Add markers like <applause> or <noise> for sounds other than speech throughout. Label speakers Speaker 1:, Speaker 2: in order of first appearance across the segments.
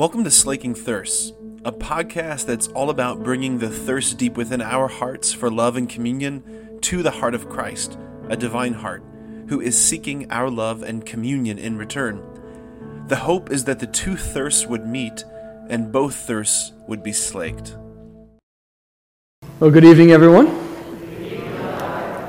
Speaker 1: Welcome to Slaking Thirsts, a podcast that's all about bringing the thirst deep within our hearts for love and communion to the heart of Christ, a divine heart, who is seeking our love and communion in return. The hope is that the two thirsts would meet and both thirsts would be slaked.
Speaker 2: Well, good evening, everyone.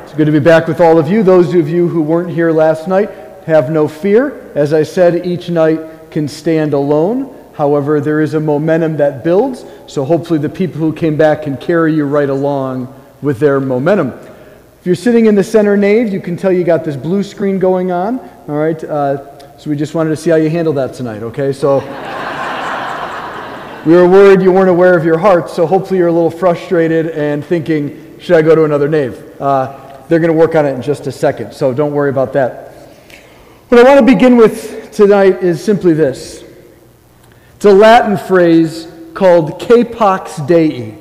Speaker 2: It's good to be back with all of you. Those of you who weren't here last night, have no fear. As I said, each night can stand alone. However, there is a momentum that builds, so hopefully the people who came back can carry you right along with their momentum. If you're sitting in the center nave, you can tell you got this blue screen going on. All right, uh, so we just wanted to see how you handle that tonight. Okay, so <laughs> we were worried you weren't aware of your heart, so hopefully you're a little frustrated and thinking, should I go to another nave? Uh, they're going to work on it in just a second, so don't worry about that. What I want to begin with tonight is simply this it's a Latin phrase called capax Dei.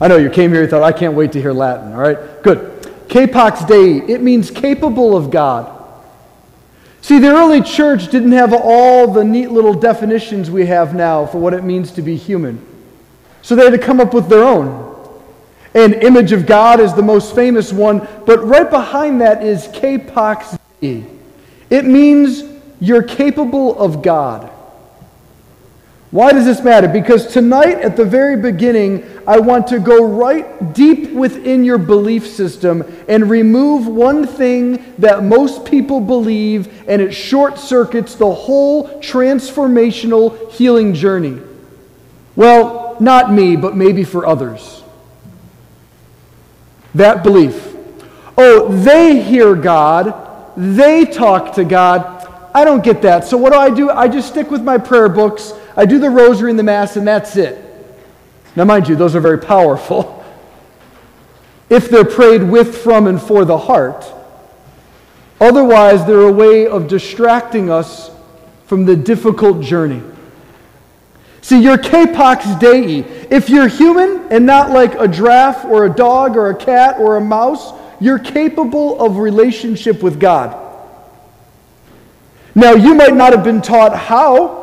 Speaker 2: I know you came here and thought, I can't wait to hear Latin, all right? Good. Capax Dei, it means capable of God. See, the early church didn't have all the neat little definitions we have now for what it means to be human. So they had to come up with their own. An image of God is the most famous one, but right behind that is capax Dei. It means you're capable of God. Why does this matter? Because tonight, at the very beginning, I want to go right deep within your belief system and remove one thing that most people believe, and it short circuits the whole transformational healing journey. Well, not me, but maybe for others. That belief. Oh, they hear God, they talk to God. I don't get that. So, what do I do? I just stick with my prayer books. I do the rosary and the Mass, and that's it. Now, mind you, those are very powerful. <laughs> If they're prayed with, from, and for the heart. Otherwise, they're a way of distracting us from the difficult journey. See, you're capax Dei. If you're human and not like a giraffe or a dog or a cat or a mouse, you're capable of relationship with God. Now, you might not have been taught how.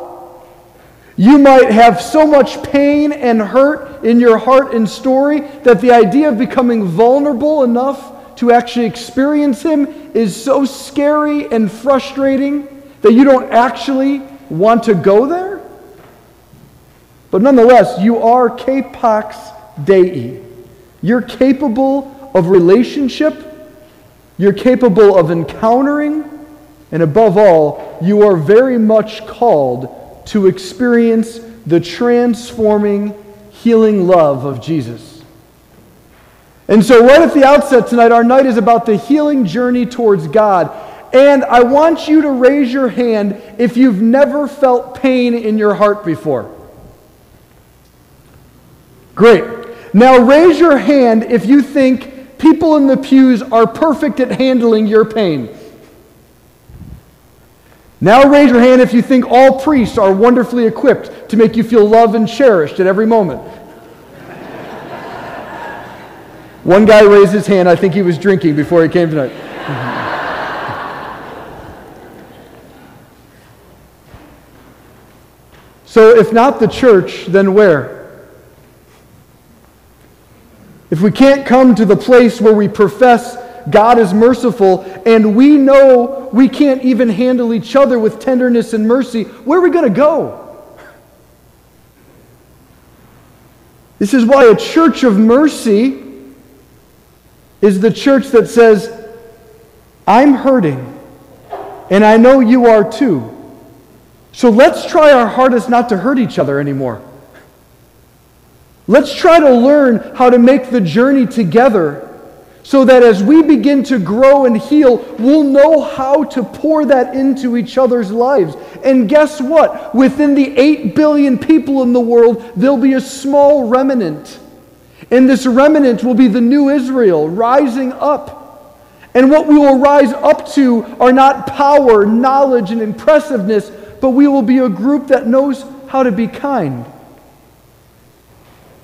Speaker 2: You might have so much pain and hurt in your heart and story that the idea of becoming vulnerable enough to actually experience Him is so scary and frustrating that you don't actually want to go there. But nonetheless, you are capax Dei. You're capable of relationship, you're capable of encountering, and above all, you are very much called to experience the transforming, healing love of Jesus. And so, right at the outset tonight, our night is about the healing journey towards God. And I want you to raise your hand if you've never felt pain in your heart before. Great. Now, raise your hand if you think people in the pews are perfect at handling your pain. Now raise your hand if you think all priests are wonderfully equipped to make you feel loved and cherished at every moment. One guy raised his hand. I think he was drinking before he came tonight. <laughs> so, if not the church, then where? If we can't come to the place where we profess God is merciful, and we know we can't even handle each other with tenderness and mercy, where are we going to go? This is why a church of mercy is the church that says, I'm hurting, and I know you are too. So let's try our hardest not to hurt each other anymore. Let's try to learn how to make the journey together so that as we begin to grow and heal, we'll know how to pour that into each other's lives. And guess what? Within the 8 billion people in the world, there'll be a small remnant. And this remnant will be the new Israel rising up. And what we will rise up to are not power, knowledge, and impressiveness, but we will be a group that knows how to be kind,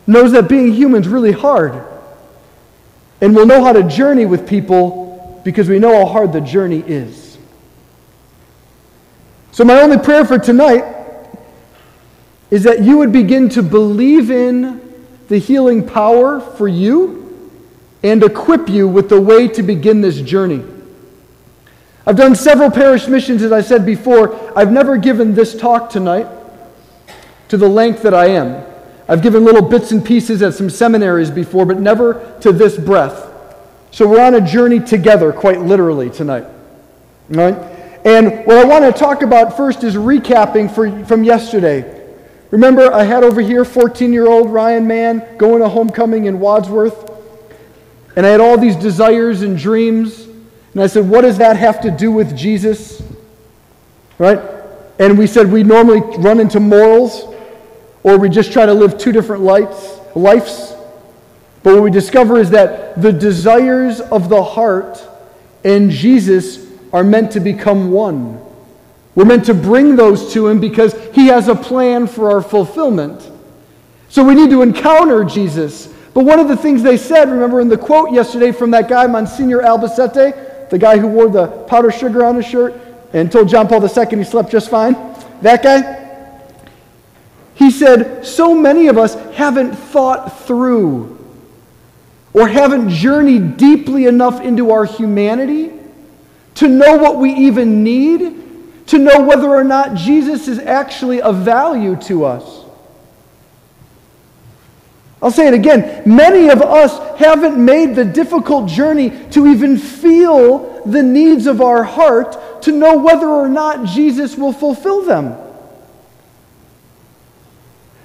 Speaker 2: knows that being human is really hard and we'll know how to journey with people because we know how hard the journey is. So, my only prayer for tonight is that you would begin to believe in the healing power for you and equip you with the way to begin this journey. I've done several parish missions, as I said before. I've never given this talk tonight to the length that I am. I've given little bits and pieces at some seminaries before, but never to this breadth. So we're on a journey together, quite literally, tonight. Right? And what I want to talk about first is recapping for, from yesterday. Remember, I had over here 14 year old Ryan Mann going to homecoming in Wadsworth. And I had all these desires and dreams. And I said, What does that have to do with Jesus? Right? And we said we normally run into morals, or we just try to live two different lights, lives. But what we discover is that the desires of the heart and Jesus are meant to become one. We're meant to bring those to Him because He has a plan for our fulfillment. So we need to encounter Jesus. But one of the things they said, remember in the quote yesterday from that guy, Monsignor Albacete, the guy who wore the powder sugar on his shirt and told John Paul II he slept just fine? That guy? He said, So many of us haven't thought through or haven't journeyed deeply enough into our humanity to know what we even need to know whether or not Jesus is actually of value to us. I'll say it again. Many of us haven't made the difficult journey to even feel the needs of our heart to know whether or not Jesus will fulfill them.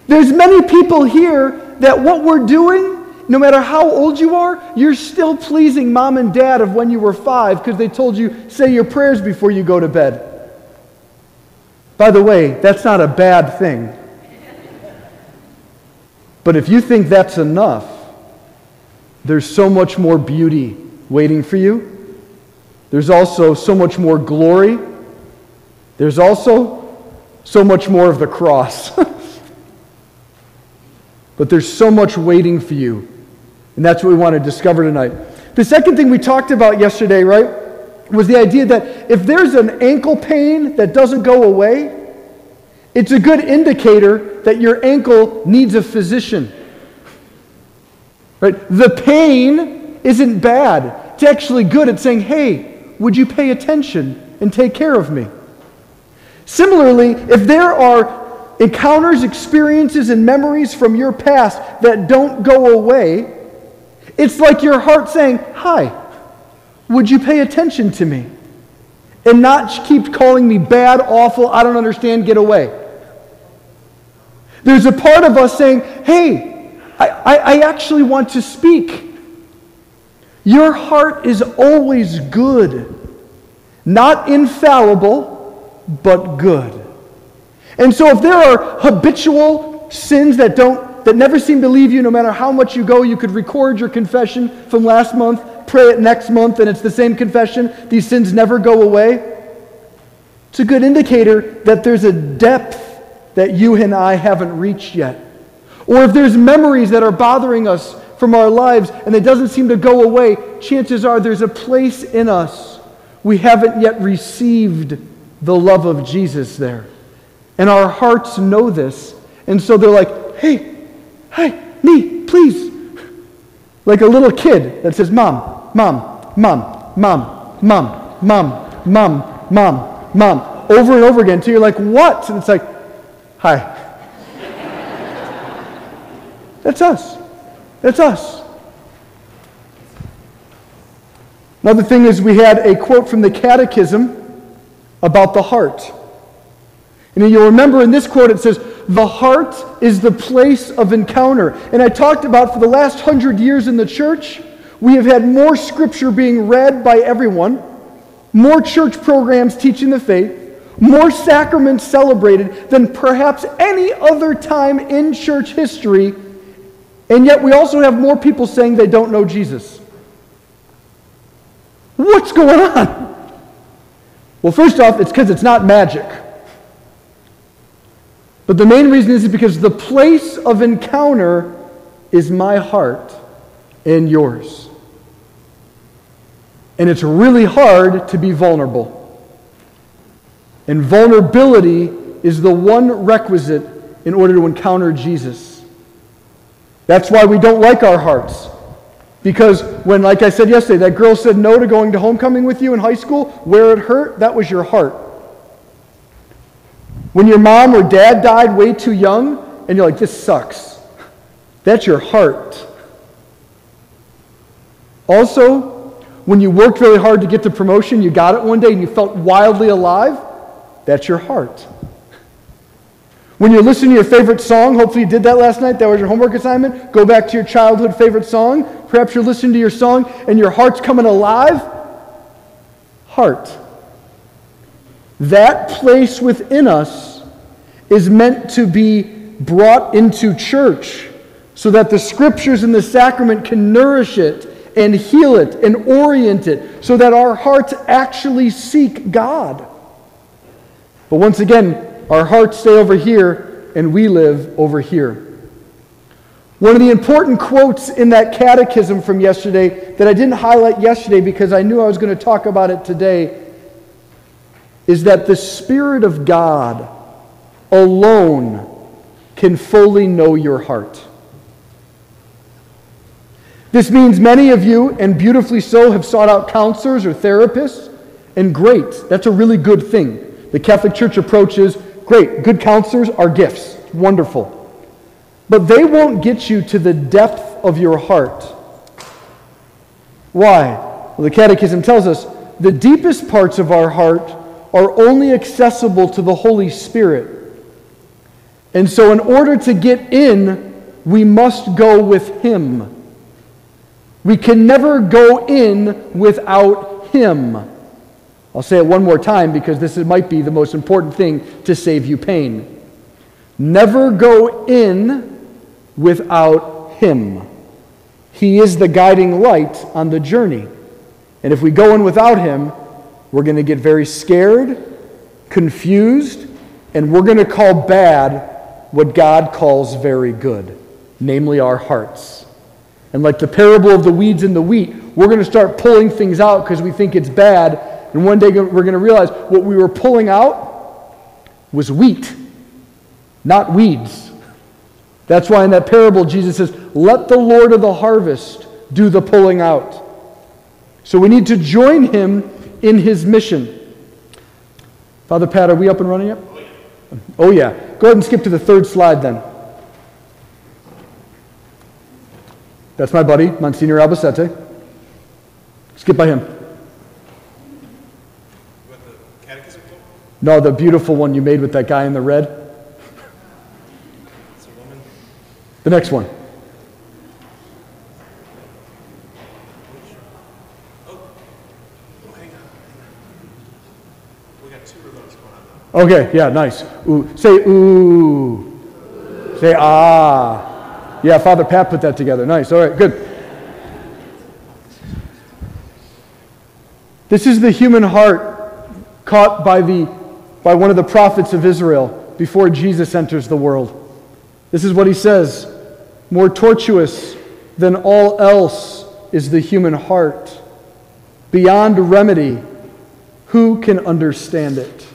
Speaker 2: There's many people here that what we're doing, no matter how old you are, you're still pleasing mom and dad of when you were five because they told you, say your prayers before you go to bed. By the way, that's not a bad thing. But if you think that's enough, there's so much more beauty waiting for you. There's also so much more glory. There's also so much more of the cross. <laughs> but there's so much waiting for you. And that's what we want to discover tonight. The second thing we talked about yesterday, right? was the idea that if there's an ankle pain that doesn't go away, it's a good indicator that your ankle needs a physician. Right? The pain isn't bad. It's actually good at saying, hey, would you pay attention and take care of me? Similarly, if there are encounters, experiences, and memories from your past that don't go away, it's like your heart saying, hi, would you pay attention to me? And not keep calling me bad, awful, I don't understand, get away. There's a part of us saying, hey, I, I, I actually want to speak. Your heart is always good, not infallible, but good. And so if there are habitual sins that don't that never seem to leave you no matter how much you go, you could record your confession from last month pray it next month and it's the same confession, these sins never go away. It's a good indicator that there's a depth that you and I haven't reached yet. Or if there's memories that are bothering us from our lives and it doesn't seem to go away, chances are there's a place in us we haven't yet received the love of Jesus there. And our hearts know this. And so they're like, hey, hey, me, please. Like a little kid that says, Mom, mom, mom, mom, mom, mom, mom, mom, mom, over and over again until you're like, what? And it's like, hi. <laughs> That's us. That's us. Another thing is, we had a quote from the Catechism about the heart. And you'll remember in this quote it says, The heart is the place of encounter. And I talked about for the last hundred years in the church, we have had more scripture being read by everyone, more church programs teaching the faith, more sacraments celebrated than perhaps any other time in church history, and yet we also have more people saying they don't know Jesus. What's going on? Well, first off, it's because it's not magic. But the main reason is because the place of encounter is my heart and yours. And it's really hard to be vulnerable. And vulnerability is the one requisite in order to encounter Jesus. That's why we don't like our hearts. Because when, like I said yesterday, that girl said no to going to homecoming with you in high school, where it hurt, that was your heart. When your mom or dad died way too young, and you're like, this sucks, that's your heart. Also, when you worked really hard to get the promotion, you got it one day, and you felt wildly alive, that's your heart. When you're listening to your favorite song, hopefully you did that last night, that was your homework assignment, go back to your childhood favorite song. Perhaps you're listening to your song and your heart's coming alive. Heart. That place within us is meant to be brought into church so that the scriptures and the sacrament can nourish it and heal it and orient it so that our hearts actually seek God. But once again, our hearts stay over here, and we live over here. One of the important quotes in that catechism from yesterday that I didn't highlight yesterday because I knew I was going to talk about it today is that the Spirit of God alone can fully know your heart. This means many of you, and beautifully so, have sought out counselors or therapists, and great. That's a really good thing. The Catholic Church approaches Great, good counselors are gifts. Wonderful. But they won't get you to the depth of your heart. Why? Well, the Catechism tells us the deepest parts of our heart are only accessible to the Holy Spirit. And so, in order to get in, we must go with Him. We can never go in without Him. I'll say it one more time because this might be the most important thing to save you pain. Never go in without Him. He is the guiding light on the journey. And if we go in without Him, we're going to get very scared, confused, and we're going to call bad what God calls very good, namely our hearts. And like the parable of the weeds and the wheat, we're going to start pulling things out because we think it's bad and one day we're going to realize what we were pulling out was wheat, not weeds. That's why in that parable, Jesus says, Let the Lord of the harvest do the pulling out. So we need to join him in his mission. Father Pat, are we up and running yet? Oh, yeah. Go ahead and skip to the third slide then. That's my buddy, Monsignor Albacete. Skip by him. No, the beautiful one you made with that guy in the red. The next one. Okay, yeah, nice. Ooh. Say ooh. Say ah. Yeah, Father Pat put that together. Nice. All right, good. This is the human heart caught by the by one of the prophets of Israel before Jesus enters the world. This is what he says More tortuous than all else is the human heart. Beyond remedy, who can understand it?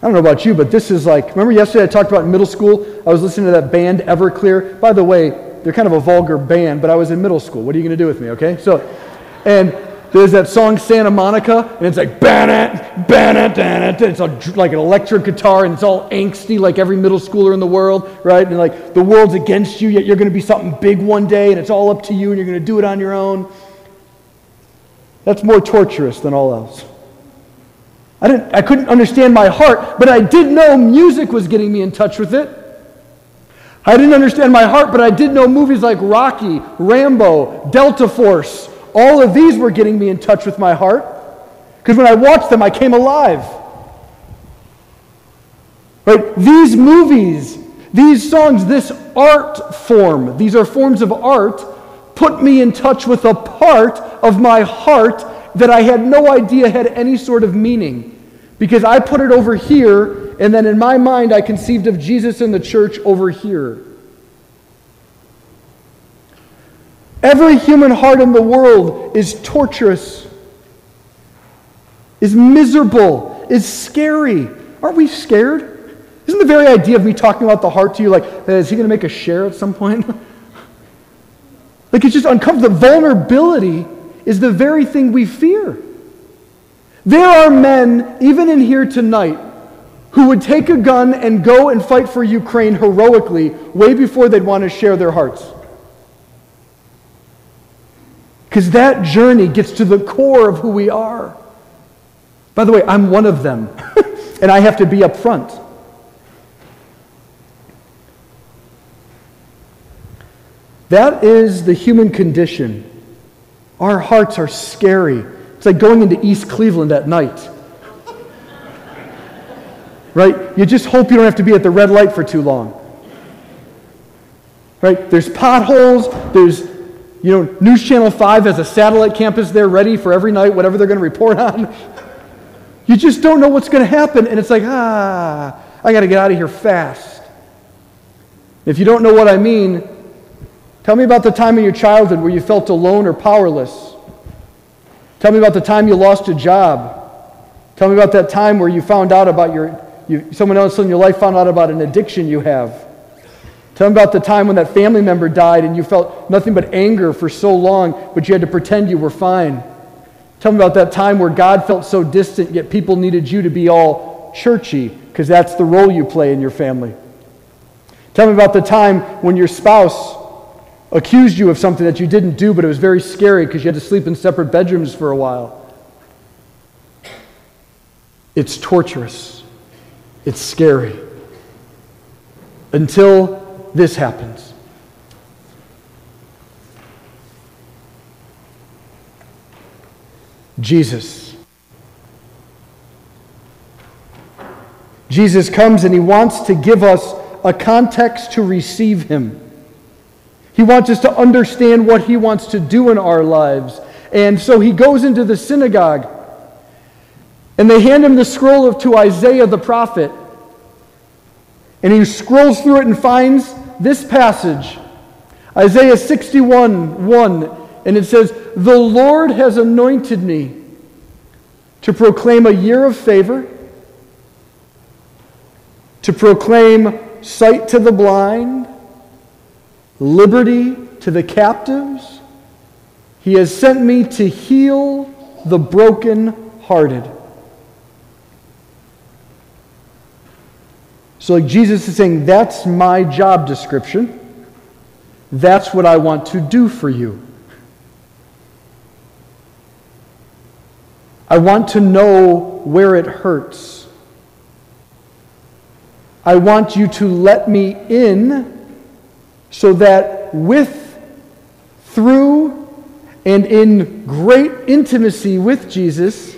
Speaker 2: I don't know about you, but this is like, remember yesterday I talked about middle school? I was listening to that band Everclear. By the way, they're kind of a vulgar band, but I was in middle school. What are you going to do with me, okay? So, and there's that song Santa Monica, and it's like Bannet, Bannet, Bannet. It's like an electric guitar, and it's all angsty, like every middle schooler in the world, right? And like the world's against you, yet you're going to be something big one day, and it's all up to you, and you're going to do it on your own. That's more torturous than all else. I, didn't, I couldn't understand my heart, but I did know music was getting me in touch with it. I didn't understand my heart, but I did know movies like Rocky, Rambo, Delta Force, all of these were getting me in touch with my heart because when I watched them, I came alive. Right? These movies, these songs, this art form, these are forms of art, put me in touch with a part of my heart that I had no idea had any sort of meaning. Because I put it over here, and then in my mind, I conceived of Jesus and the church over here. Every human heart in the world is torturous, is miserable, is scary. aren't we scared? Isn't the very idea of me talking about the heart to you like, is he going to make a share at some point? <laughs> like it's just uncomfortable. Vulnerability is the very thing we fear. There are men, even in here tonight, who would take a gun and go and fight for Ukraine heroically way before they'd want to share their hearts. Because that journey gets to the core of who we are. By the way, I'm one of them, <laughs> and I have to be up front. That is the human condition. Our hearts are scary. It's like going into East Cleveland at night. Right? You just hope you don't have to be at the red light for too long. Right? There's potholes, there's you know, News Channel 5 has a satellite campus there ready for every night, whatever they're going to report on. You just don't know what's going to happen, and it's like, ah, I got to get out of here fast. If you don't know what I mean, tell me about the time in your childhood where you felt alone or powerless. Tell me about the time you lost a job. Tell me about that time where you found out about your, you, someone else in your life found out about an addiction you have. Tell me about the time when that family member died and you felt nothing but anger for so long, but you had to pretend you were fine. Tell me about that time where God felt so distant, yet people needed you to be all churchy, because that's the role you play in your family. Tell me about the time when your spouse accused you of something that you didn't do, but it was very scary because you had to sleep in separate bedrooms for a while. It's torturous, it's scary. Until this happens. Jesus. Jesus comes and he wants to give us a context to receive him. He wants us to understand what he wants to do in our lives. And so he goes into the synagogue and they hand him the scroll of, to Isaiah the prophet. And he scrolls through it and finds this passage, Isaiah 61 1, and it says, The Lord has anointed me to proclaim a year of favor, to proclaim sight to the blind, liberty to the captives. He has sent me to heal the broken-hearted. So, like Jesus is saying, that's my job description. That's what I want to do for you. I want to know where it hurts. I want you to let me in so that with, through, and in great intimacy with Jesus,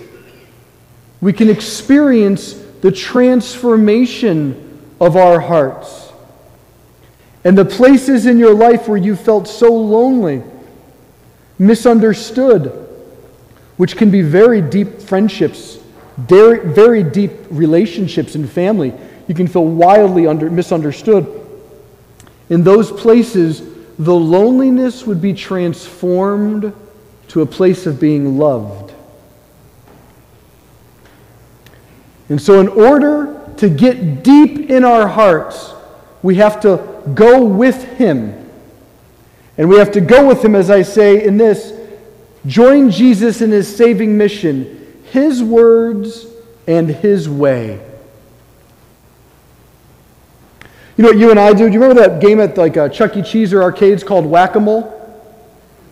Speaker 2: we can experience the transformation of our hearts. And the places in your life where you felt so lonely, misunderstood, which can be very deep friendships, very deep relationships in family. You can feel wildly under, misunderstood. In those places, the loneliness would be transformed to a place of being loved. And so, in order to get deep in our hearts, we have to go with Him. And we have to go with Him, as I say in this join Jesus in His saving mission, His words and His way. You know what you and I do? Do you remember that game at like uh, Chuck E. Cheese or arcades called Whack a Mole?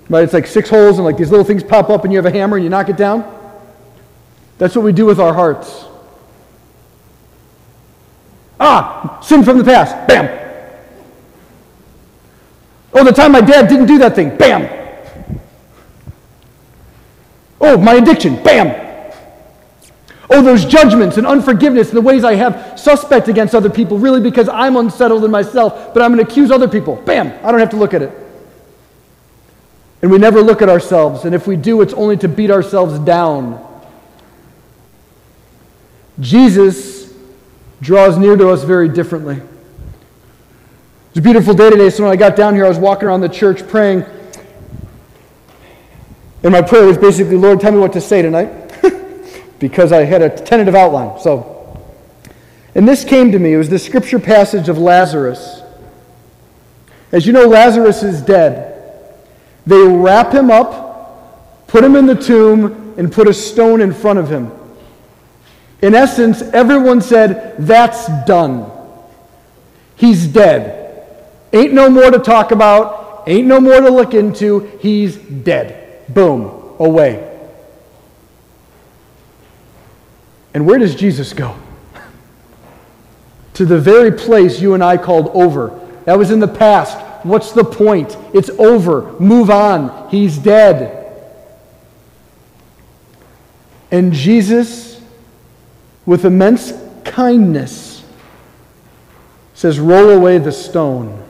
Speaker 2: Right? It's like six holes and like these little things pop up and you have a hammer and you knock it down. That's what we do with our hearts. Ah, sin from the past. Bam. Oh, the time my dad didn't do that thing. Bam. Oh, my addiction. Bam. Oh, those judgments and unforgiveness and the ways I have suspect against other people, really because I'm unsettled in myself, but I'm going to accuse other people. Bam. I don't have to look at it. And we never look at ourselves, and if we do, it's only to beat ourselves down. Jesus draws near to us very differently. It's a beautiful day today, so when I got down here, I was walking around the church praying. And my prayer was basically, Lord, tell me what to say tonight, because I had a tentative outline. So And this came to me. It was the scripture passage of Lazarus. As you know, Lazarus is dead. They wrap him up, put him in the tomb, and put a stone in front of him. In essence, everyone said, That's done. He's dead. Ain't no more to talk about, ain't no more to look into. He's dead. Boom, away. And where does Jesus go? to the very place you and I called over. That was in the past. What's the point? It's over. Move on. He's dead. And Jesus, with immense kindness, says, Roll away the stone.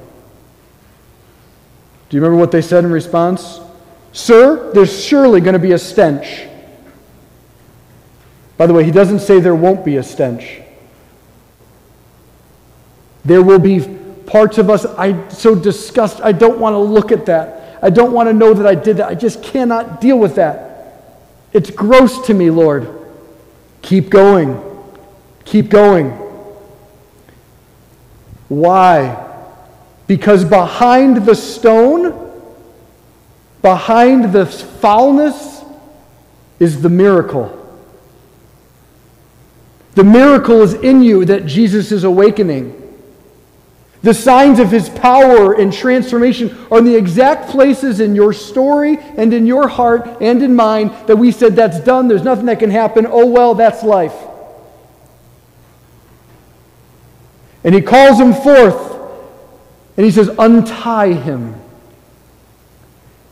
Speaker 2: Do you remember what they said in response? Sir, there's surely going to be a stench. By the way, he doesn't say there won't be a stench. There will be parts of us I so disgust. I don't want to look at that. I don't want to know that I did that. I just cannot deal with that. It's gross to me, Lord. Keep going. Keep going. Why? Because behind the stone, behind the foulness, is the miracle. The miracle is in you that Jesus is awakening. The signs of his power and transformation are in the exact places in your story and in your heart and in mine that we said, that's done, there's nothing that can happen, oh well, that's life. And he calls him forth and he says, untie him.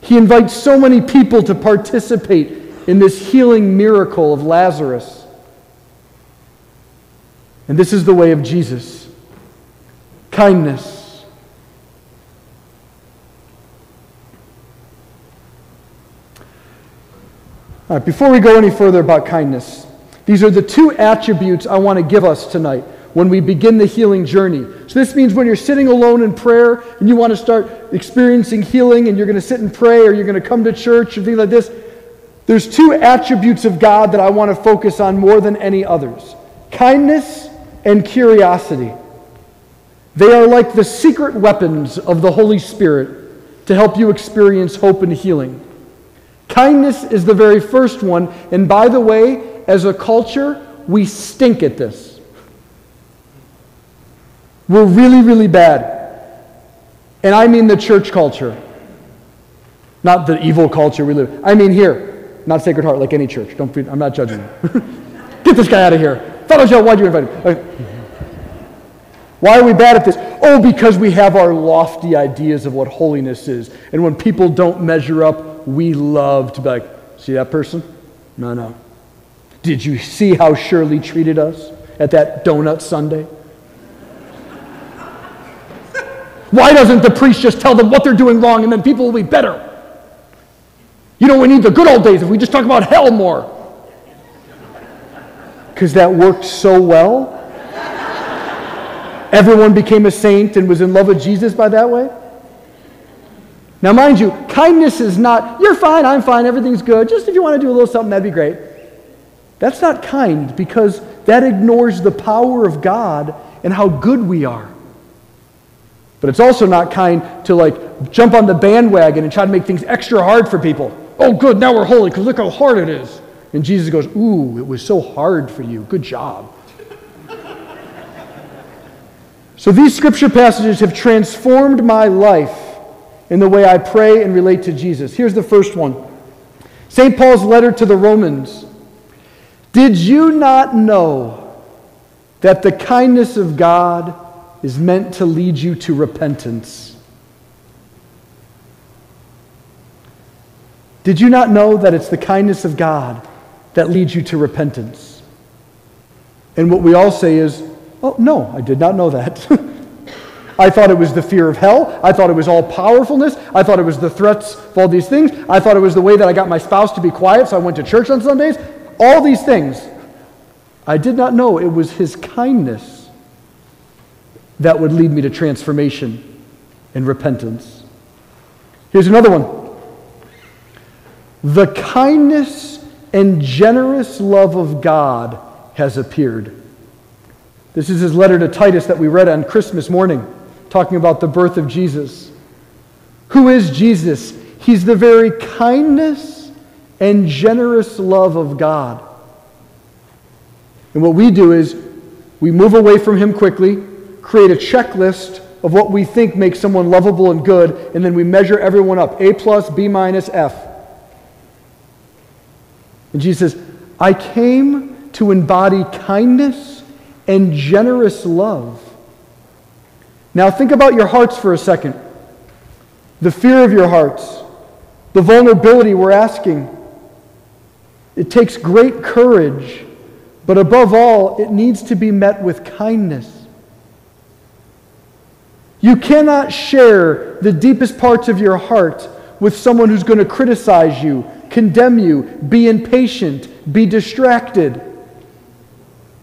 Speaker 2: He invites so many people to participate in this healing miracle of Lazarus. And this is the way of Jesus kindness. All right, before we go any further about kindness, these are the two attributes I want to give us tonight when we begin the healing journey. So, this means when you're sitting alone in prayer and you want to start experiencing healing and you're going to sit and pray or you're going to come to church or things like this, there's two attributes of God that I want to focus on more than any others kindness and curiosity. They are like the secret weapons of the Holy Spirit to help you experience hope and healing. Kindness is the very first one, and by the way, as a culture, we stink at this. We're really, really bad. And I mean the church culture, not the evil culture we live. I mean here, not Sacred Heart, like any church. Don't I'm not judging. <laughs> Get this guy out of here. I was why'd you invite him? Why are we bad at this? Oh, because we have our lofty ideas of what holiness is. And when people don't measure up, we love to be like, see that person? No, no. Did you see how Shirley treated us at that donut Sunday? Why doesn't the priest just tell them what they're doing wrong and then people will be better? You know, we need the good old days if we just talk about hell more. Because that worked so well Everyone became a saint and was in love with Jesus by that way? Now, mind you, kindness is not, you're fine, I'm fine, everything's good. Just if you want to do a little something, that'd be great. That's not kind because that ignores the power of God and how good we are. But it's also not kind to like jump on the bandwagon and try to make things extra hard for people. Oh, good, now we're holy because look how hard it is. And Jesus goes, Ooh, it was so hard for you. Good job. So these scripture passages have transformed my life in the way I pray and relate to Jesus. Here's the first one St. Paul's letter to the Romans. Did you not know that the kindness of God is meant to lead you to repentance? Did you not know that it's the kindness of God that leads you to repentance? And what we all say is, Oh, no, I did not know that. <laughs> I thought it was the fear of hell. I thought it was all powerfulness. I thought it was the threats of all these things. I thought it was the way that I got my spouse to be quiet, so I went to church on Sundays. All these things. I did not know it was his kindness that would lead me to transformation and repentance. Here's another one The kindness and generous love of God has appeared. This is his letter to Titus that we read on Christmas morning, talking about the birth of Jesus. Who is Jesus? He's the very kindness and generous love of God. And what we do is we move away from him quickly, create a checklist of what we think makes someone lovable and good, and then we measure everyone up A plus, B minus, F. And Jesus says, I came to embody kindness and generous love. Now think about your hearts for a second. The fear of your hearts, the vulnerability we're asking. It takes great courage, but above all, it needs to be met with kindness. You cannot share the deepest parts of your heart with someone who's going to criticize you, condemn you, be impatient, be distracted.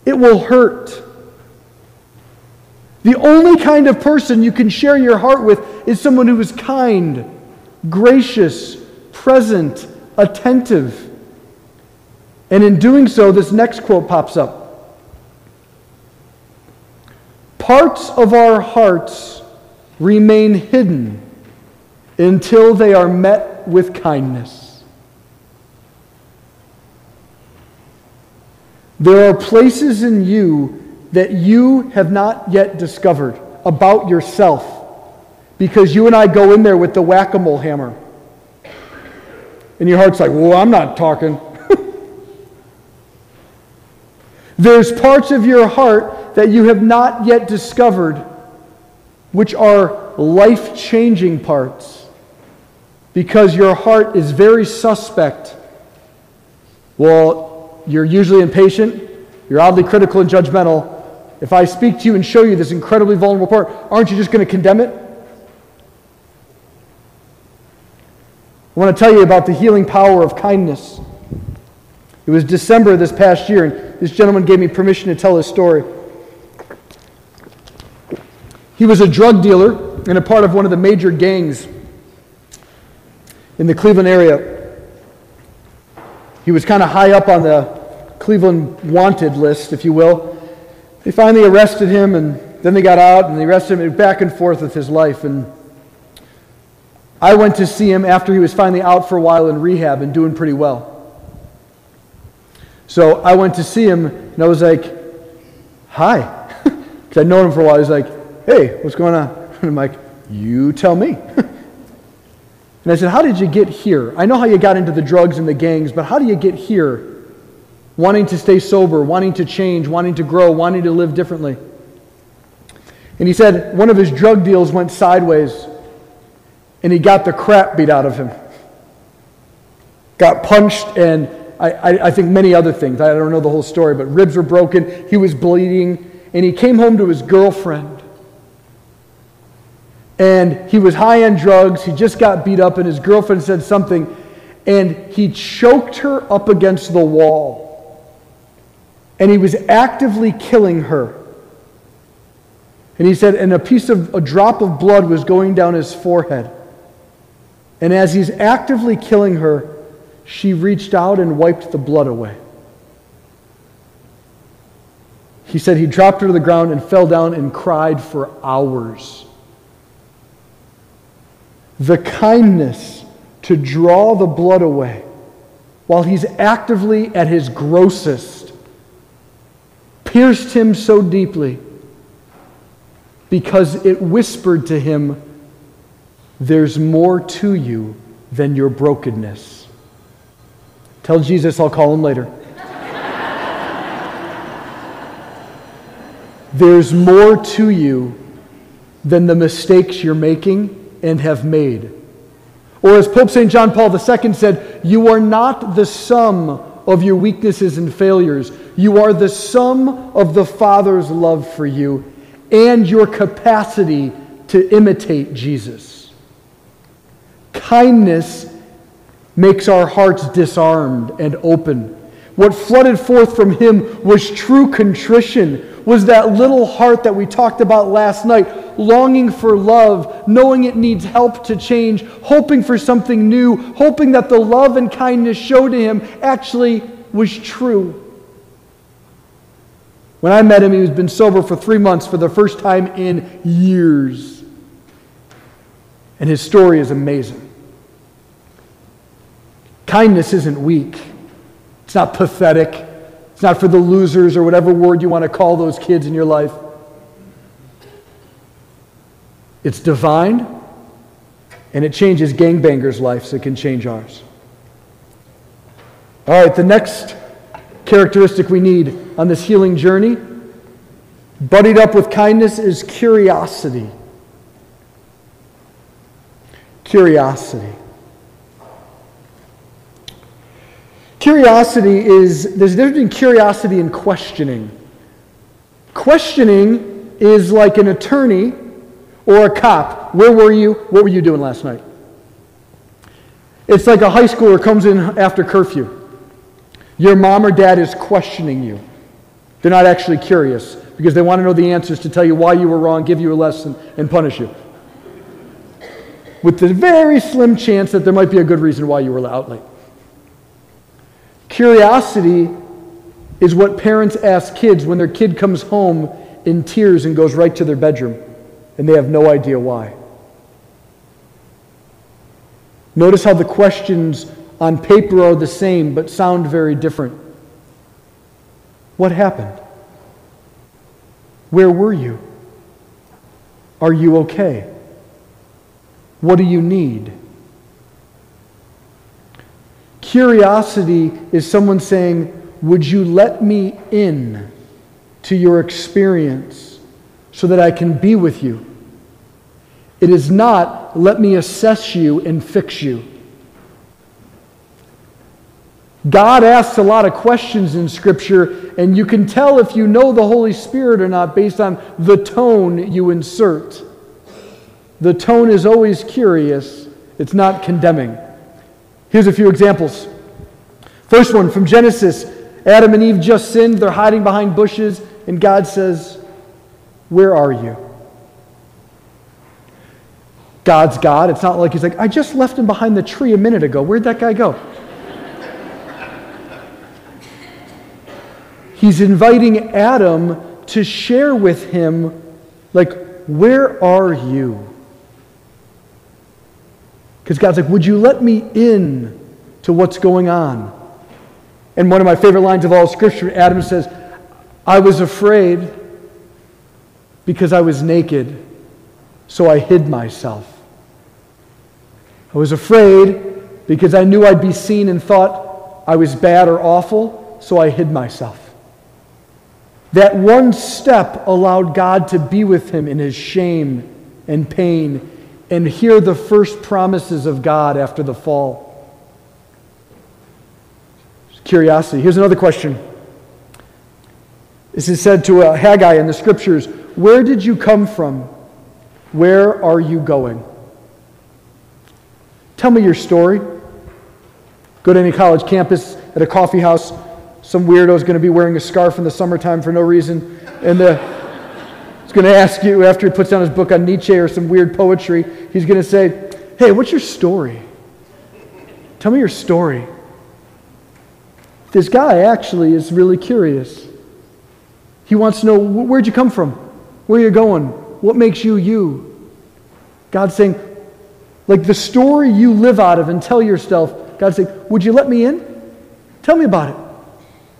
Speaker 2: It will hurt. The only kind of person you can share your heart with is someone who is kind, gracious, present, attentive. And in doing so, this next quote pops up. Parts of our hearts remain hidden until they are met with kindness. There are places in you that you have not yet discovered about yourself because you and I go in there with the whack a mole hammer. And your heart's like, well, I'm not talking. <laughs> There's parts of your heart that you have not yet discovered which are life changing parts, because your heart is very suspect. Well, you're usually impatient, you're oddly critical and judgmental. If I speak to you and show you this incredibly vulnerable part, aren't you just going to condemn it? I want to tell you about the healing power of kindness. It was December this past year, and this gentleman gave me permission to tell his story. He was a drug dealer and a part of one of the major gangs in the Cleveland area. He was kind of high up on the Cleveland wanted list, if you will. They finally arrested him, and then they got out and they arrested him back and forth with his life. And I went to see him after he was finally out for a while in rehab and doing pretty well. So I went to see him, and I was like, Hi. <laughs> Because I'd known him for a while. He's like, Hey, what's going on? <laughs> And I'm like, You tell me. <laughs> and I said, How did you get here? I know how you got into the drugs and the gangs, but how do you get here? Wanting to stay sober, wanting to change, wanting to grow, wanting to live differently. And he said one of his drug deals went sideways and he got the crap beat out of him. Got punched and I, I, I, think many other things. I don't know the whole story, but ribs were broken. He was bleeding. And he came home to his girlfriend. And he was high on drugs. He just got beat up, and his girlfriend said something. And he choked her up against the wall. And he was actively killing her. And he said, and a piece of, a drop of blood was going down his forehead. And as he's actively killing her, she reached out and wiped the blood away. He said he dropped her to the ground and fell down and cried for hours. The kindness to draw the blood away while he's actively at his grossest pierced him so deeply because it whispered to him, There's more to you than your brokenness. Tell Jesus I'll call him later. <laughs> There's more to you than the mistakes you're making and have made. Or as Pope St. John Paul II said, you are not the sum of your weaknesses and failures. You are the sum of the Father's love for you and your capacity to imitate Jesus. Kindness makes our hearts disarmed and open. What flooded forth from him was true contrition, was that little heart that we talked about last night, longing for love, knowing it needs help to change, hoping for something new, hoping that the love and kindness shown to him actually was true. When I met him, he was been sober for three months for the first time in years. And his story is amazing. Kindness isn't weak, it's not pathetic, it's not for the losers or whatever word you want to call those kids in your life. It's divine, and it changes gangbangers' lives, so it can change ours. All right, the next characteristic we need on this healing journey, buddied up with kindness, is curiosity. Curiosity. Curiosity is, there's a difference between curiosity and questioning. Questioning is like an attorney or a cop. Where were you? What were you doing last night? It's like a high schooler comes in after curfew. Your mom or dad is questioning you. They're not actually curious because they want to know the answers to tell you why you were wrong, give you a lesson, and punish you. With the very slim chance that there might be a good reason why you were out late. Curiosity is what parents ask kids when their kid comes home in tears and goes right to their bedroom and they have no idea why. Notice how the questions on paper are the same but sound very different. What happened? Where were you? Are you okay? What do you need? Curiosity is someone saying, Would you let me in to your experience so that I can be with you? It is not, Let me assess you and fix you. God asks a lot of questions in Scripture, and you can tell if you know the Holy Spirit or not based on the tone you insert. The tone is always curious, it's not condemning. Here's a few examples. First one from Genesis Adam and Eve just sinned. They're hiding behind bushes, and God says, Where are you? God's God. It's not like He's like, I just left him behind the tree a minute ago. Where'd that guy go? He's inviting Adam to share with him, like, Where are you? Because God's like, Would you let me in to what's going on? And one of my favorite lines of all Scripture, Adam says, I was afraid because I was naked, so I hid myself. I was afraid because I knew I'd be seen and thought I was bad or awful, so I hid myself. That one step allowed God to be with him in his shame and pain and hear the first promises of God after the fall. Curiosity. Here's another question. This is said to a Hagar in the scriptures Where did you come from? Where are you going? Tell me your story. Go to any college campus at a coffee house. Some weirdo is going to be wearing a scarf in the summertime for no reason. And the going to ask you after he puts down his book on Nietzsche or some weird poetry, he's going to say, Hey, what's your story? Tell me your story. This guy actually is really curious. He wants to know where'd you come from? Where are you going? What makes you you? God's saying, like the story you live out of and tell yourself, God's saying, Would you let me in? Tell me about it.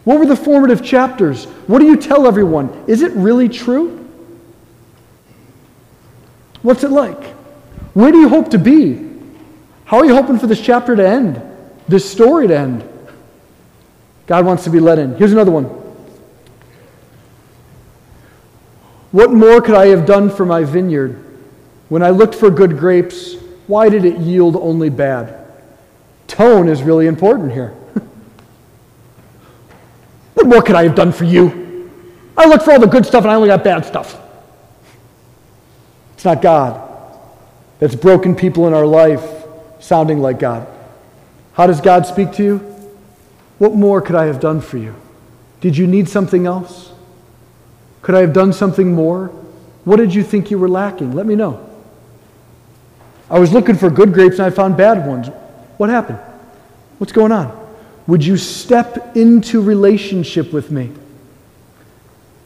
Speaker 2: What were the formative chapters? What do you tell everyone? Is it really true? What's it like? Where do you hope to be? How are you hoping for this chapter to end? This story to end? God wants to be let in. Here's another one. What more could I have done for my vineyard? When I looked for good grapes, why did it yield only bad? Tone is really important here. What more could I have done for you? I looked for all the good stuff and I only got bad stuff. It's not God. That's broken people in our life sounding like God. How does God speak to you? What more could I have done for you? Did you need something else? Could I have done something more? What did you think you were lacking? Let me know. I was looking for good grapes and I found bad ones. What happened? What's going on? Would you step into relationship with me?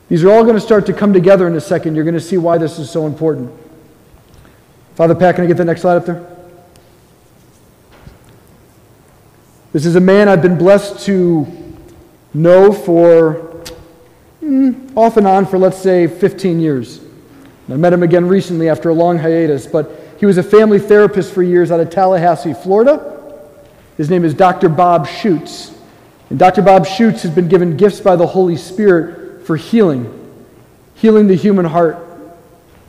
Speaker 2: These are all going to start to come together in a second. You're going to see why this is so important. Father Pat, can I get the next slide up there? This is a man I've been blessed to know for mm, off and on for, let's say, 15 years. I met him again recently after a long hiatus, but he was a family therapist for years out of Tallahassee, Florida. His name is Dr. Bob Schuchts. And Dr. Bob Schuchts has been given gifts by the Holy Spirit for healing, healing the human heart.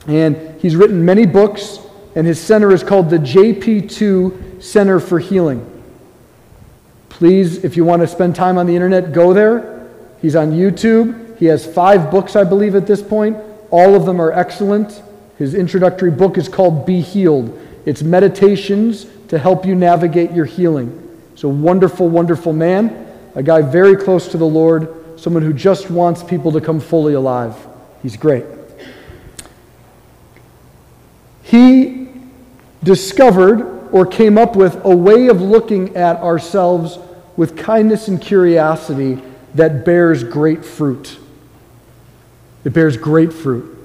Speaker 2: And he's written many books, and his center is called the JP2 Center for Healing. Please, if you want to spend time on the internet, go there. He's on YouTube. He has five books, I believe, at this point. All of them are excellent. His introductory book is called Be Healed. It's meditations to help you navigate your healing. He's a wonderful, wonderful man, a guy very close to the Lord, someone who just wants people to come fully alive. He's great. He discovered or came up with a way of looking at ourselves with kindness and curiosity that bears great fruit. It bears great fruit.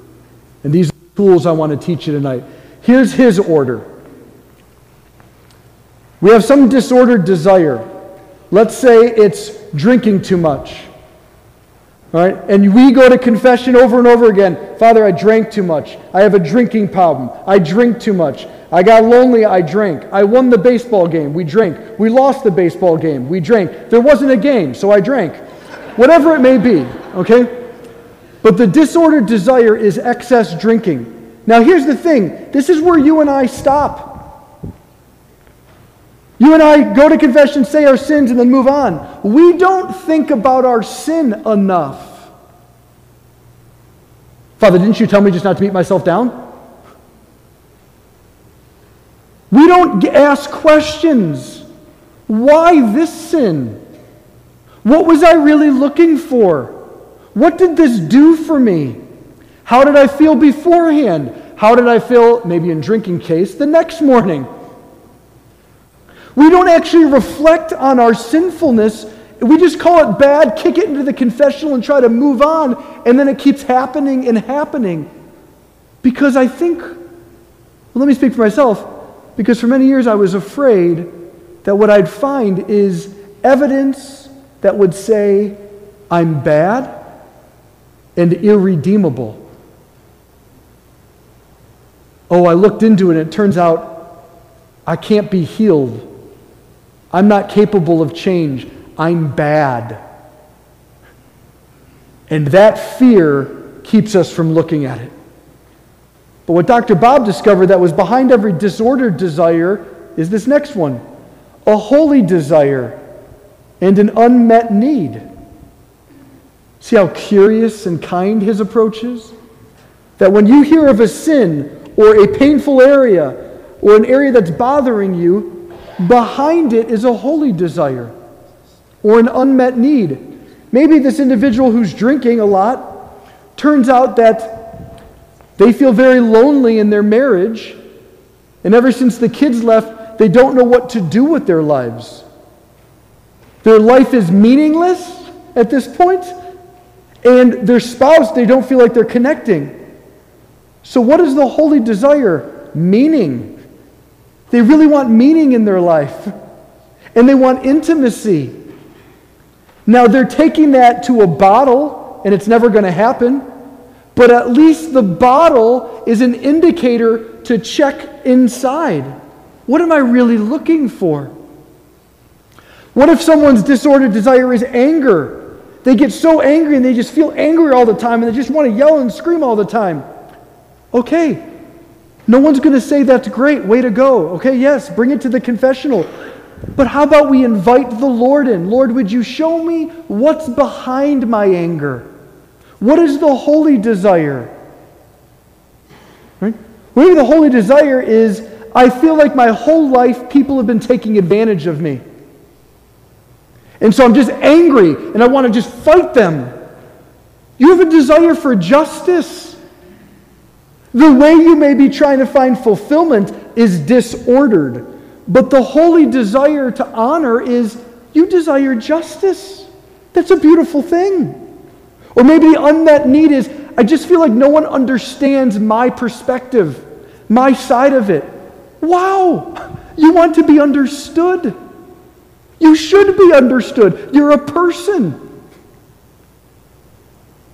Speaker 2: And these tools I want to teach you tonight. Here's his order. We have some disordered desire. Let's say it's drinking too much. All right? And we go to confession over and over again Father, I drank too much. I have a drinking problem. I drink too much. I got lonely, I drank. I won the baseball game, we drank. We lost the baseball game, we drank. There wasn't a game, so I drank. Whatever it may be, okay? But the disordered desire is excess drinking. Now, here's the thing this is where you and I stop. You and I go to confession, say our sins, and then move on. We don't think about our sin enough. Father, didn't you tell me just not to beat myself down? We don't ask questions. Why this sin? What was I really looking for? What did this do for me? How did I feel beforehand? How did I feel, maybe in drinking case, the next morning? We don't actually reflect on our sinfulness. We just call it bad, kick it into the confessional, and try to move on, and then it keeps happening and happening. Because I think, well, let me speak for myself. Because for many years I was afraid that what I'd find is evidence that would say I'm bad and irredeemable. Oh, I looked into it and it turns out I can't be healed. I'm not capable of change. I'm bad. And that fear keeps us from looking at it. But what Dr. Bob discovered that was behind every disordered desire is this next one a holy desire and an unmet need. See how curious and kind his approach is? That when you hear of a sin or a painful area or an area that's bothering you, behind it is a holy desire or an unmet need. Maybe this individual who's drinking a lot turns out that they feel very lonely in their marriage. And ever since the kids left, they don't know what to do with their lives. Their life is meaningless at this point, and their spouse, they don't feel like they're connecting. So, what is the holy desire? Meaning. They really want meaning in their life, and they want intimacy. Now, they're taking that to a bottle, and it's never going to happen but at least the bottle is an indicator to check inside. What am I really looking for? What if someone's disordered desire is anger? They get so angry and they just feel angry all the time and they just want to yell and scream all the time. Okay, no one's going to say that's great, way to go. Okay, yes, bring it to the confessional. But how about we invite the Lord in? Lord, would you show me what's behind my anger? What is the holy desire? Right? Maybe the holy desire is I feel like my whole life people have been taking advantage of me. And so I'm just angry and I want to just fight them. You have a desire for justice. The way you may be trying to find fulfillment is disordered. But the holy desire to honor is you desire justice. That's a beautiful thing. Or maybe the unmet need is I just feel like no one understands my perspective, my side of it. Wow, you want to be understood. You should be understood. You're a person.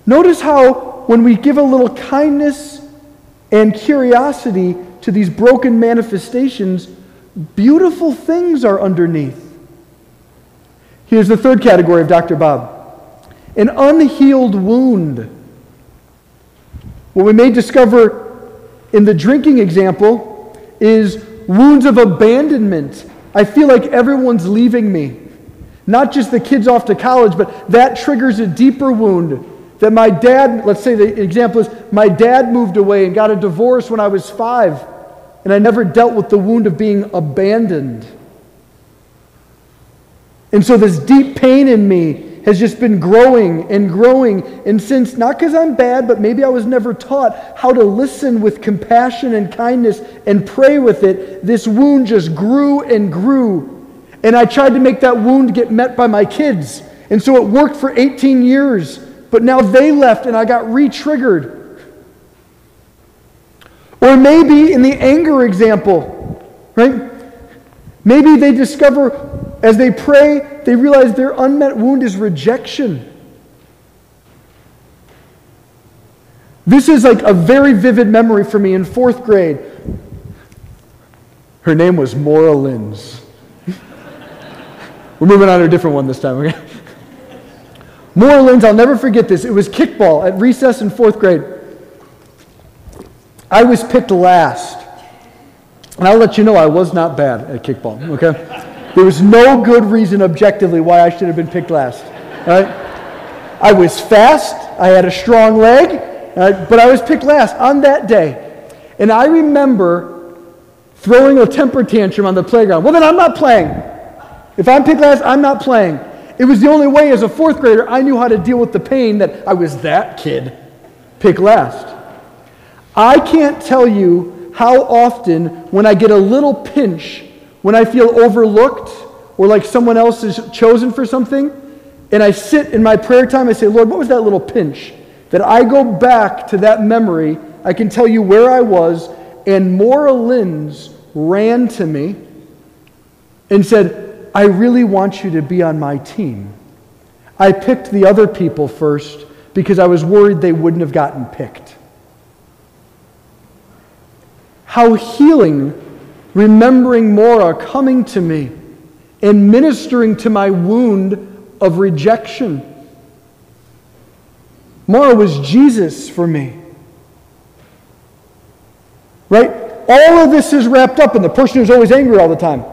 Speaker 2: Notice how when we give a little kindness and curiosity to these broken manifestations, beautiful things are underneath. Here's the third category of Dr. Bob an unhealed wound. What we may discover in the drinking example is wounds of abandonment. I feel like everyone's leaving me. Not just the kids off to college, but that triggers a deeper wound. That my dad, let's say the example is my dad moved away and got a divorce when I was five, and I never dealt with the wound of being abandoned. And so this deep pain in me has just been growing and growing. And since, not because I'm bad, but maybe I was never taught how to listen with compassion and kindness and pray with it, this wound just grew and grew. And I tried to make that wound get met by my kids. And so it worked for 18 years. But now they left and I got re triggered. Or maybe in the anger example, right? Maybe they discover as they pray, they realize their unmet wound is rejection. This is like a very vivid memory for me in fourth grade. Her name was Maura Lins. <laughs> We're moving on to a different one this time, okay? Maura Lins, I'll never forget this. It was kickball at recess in fourth grade. I was picked last. And I'll let you know I was not bad at kickball, okay? There was no good reason objectively why I should have been picked last. Right? I was fast, I had a strong leg, right? but I was picked last on that day. And I remember throwing a temper tantrum on the playground. Well, then I'm not playing. If I'm picked last, I'm not playing. It was the only way as a fourth grader I knew how to deal with the pain that I was that kid Pick last. I can't tell you how often when I get a little pinch when I feel overlooked or like someone else is chosen for something, and I sit in my prayer time, I say, Lord, what was that little pinch? That I go back to that memory, I can tell you where I was, and Maura Lins ran to me and said, I really want you to be on my team. I picked the other people first because I was worried they wouldn't have gotten picked. How healing remembering Maura coming to me and ministering to my wound of rejection. Maura was Jesus for me. Right? All of this is wrapped up in the person who's always angry all the time.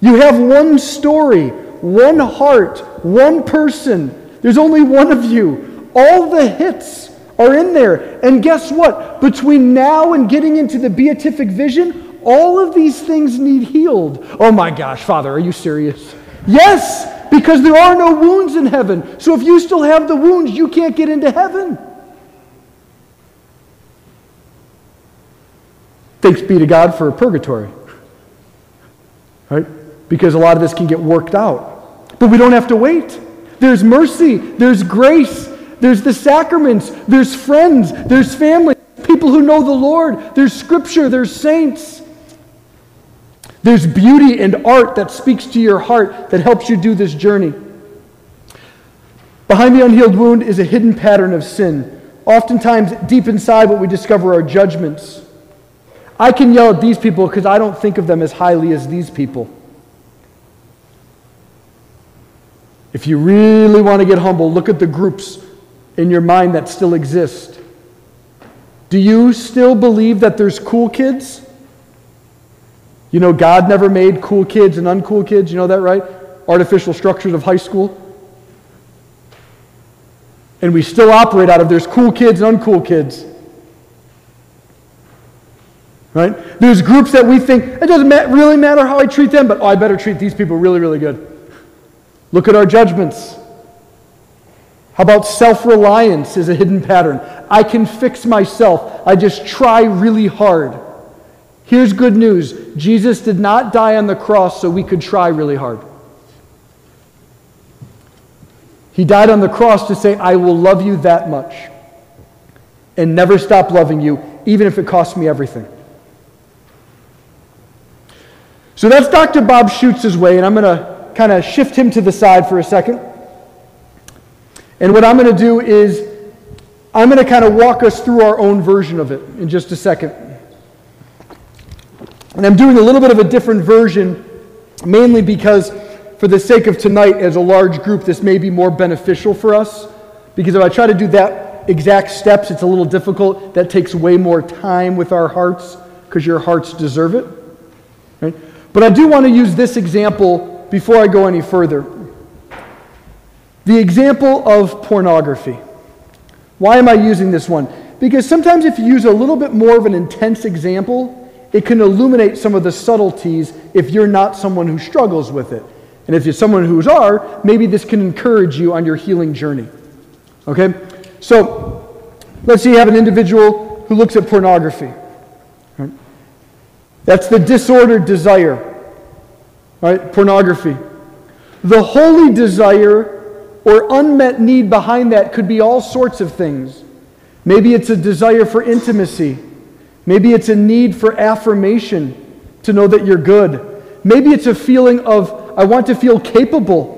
Speaker 2: You have one story, one heart, one person. There's only one of you. All the hits are in there. And guess what? Between now and getting into the beatific vision, all of these things need healed. Oh my gosh, Father, are you serious? Yes, because there are no wounds in heaven. So if you still have the wounds, you can't get into heaven. Thanks be to God for purgatory. Right? Because a lot of this can get worked out. But we don't have to wait. There's mercy, there's grace, there's the sacraments, there's friends, there's family, people who know the Lord, there's scripture, there's saints. There's beauty and art that speaks to your heart that helps you do this journey. Behind the unhealed wound is a hidden pattern of sin. Oftentimes, deep inside, what we discover are judgments. I can yell at these people because I don't think of them as highly as these people. If you really want to get humble, look at the groups in your mind that still exist. Do you still believe that there's cool kids? You know, God never made cool kids and uncool kids. You know that, right? Artificial structures of high school. And we still operate out of there's cool kids and uncool kids. Right? There's groups that we think, it doesn't really matter how I treat them, but oh, I better treat these people really, really good. Look at our judgments. How about self reliance is a hidden pattern? I can fix myself. I just try really hard. Here's good news Jesus did not die on the cross so we could try really hard. He died on the cross to say, I will love you that much and never stop loving you, even if it costs me everything. So that's Dr. Bob Schuchts's way, and I'm going to kind of shift him to the side for a second. And what I'm going to do is I'm going to kind of walk us through our own version of it in just a second. And I'm doing a little bit of a different version, mainly because, for the sake of tonight, as a large group, this may be more beneficial for us. Because if I try to do that exact steps, it's a little difficult. That takes way more time with our hearts, because your hearts deserve it. Right? But I do want to use this example before I go any further. The example of pornography. Why am I using this one? Because sometimes if you use a little bit more of an intense example, it can illuminate some of the subtleties if you're not someone who struggles with it. And if you're someone who's are, maybe this can encourage you on your healing journey. Okay? So, let's say you have an individual who looks at pornography. Right? That's the disordered desire. Right? Pornography. The holy desire or unmet need behind that could be all sorts of things. Maybe it's a desire for intimacy. Maybe it's a need for affirmation to know that you're good. Maybe it's a feeling of, I want to feel capable.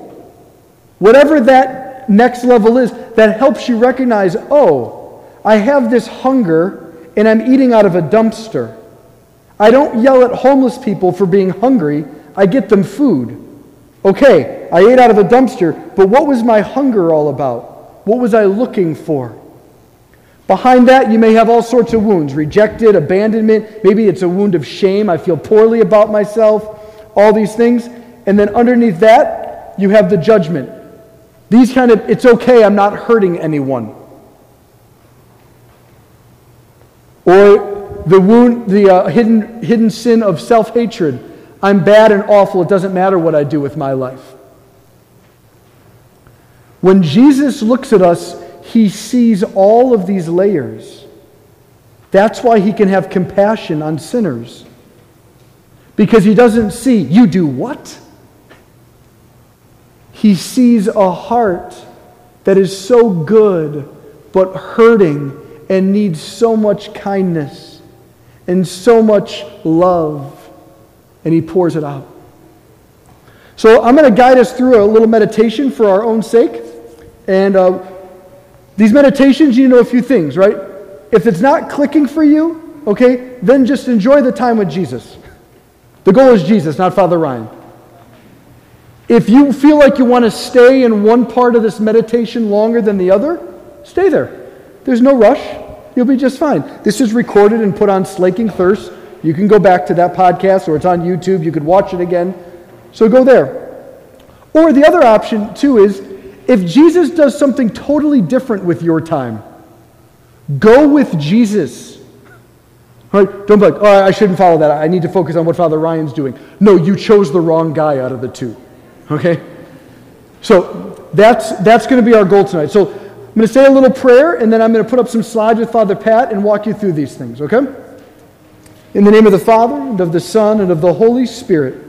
Speaker 2: Whatever that next level is, that helps you recognize, oh, I have this hunger and I'm eating out of a dumpster. I don't yell at homeless people for being hungry, I get them food. Okay, I ate out of a dumpster, but what was my hunger all about? What was I looking for? Behind that, you may have all sorts of wounds rejected, abandonment. Maybe it's a wound of shame. I feel poorly about myself, all these things. And then underneath that, you have the judgment. These kind of, it's okay, I'm not hurting anyone. Or the wound, the uh, hidden, hidden sin of self hatred. I'm bad and awful. It doesn't matter what I do with my life. When Jesus looks at us, he sees all of these layers. That's why he can have compassion on sinners. Because he doesn't see, you do what? He sees a heart that is so good but hurting and needs so much kindness and so much love and he pours it out. So I'm going to guide us through a little meditation for our own sake. And uh, these meditations, you know a few things, right? If it's not clicking for you, okay, then just enjoy the time with Jesus. The goal is Jesus, not Father Ryan. If you feel like you want to stay in one part of this meditation longer than the other, stay there. There's no rush. You'll be just fine. This is recorded and put on Slaking Thirst. You can go back to that podcast or it's on YouTube. You could watch it again. So go there. Or the other option, too, is if Jesus does something totally different with your time, go with Jesus. Right? Don't be like, oh, I shouldn't follow that. I need to focus on what Father Ryan's doing. No, you chose the wrong guy out of the two. Okay? So that's, that's going to be our goal tonight. So I'm going to say a little prayer, and then I'm going to put up some slides with Father Pat and walk you through these things, okay? In the name of the Father, and of the Son, and of the Holy Spirit.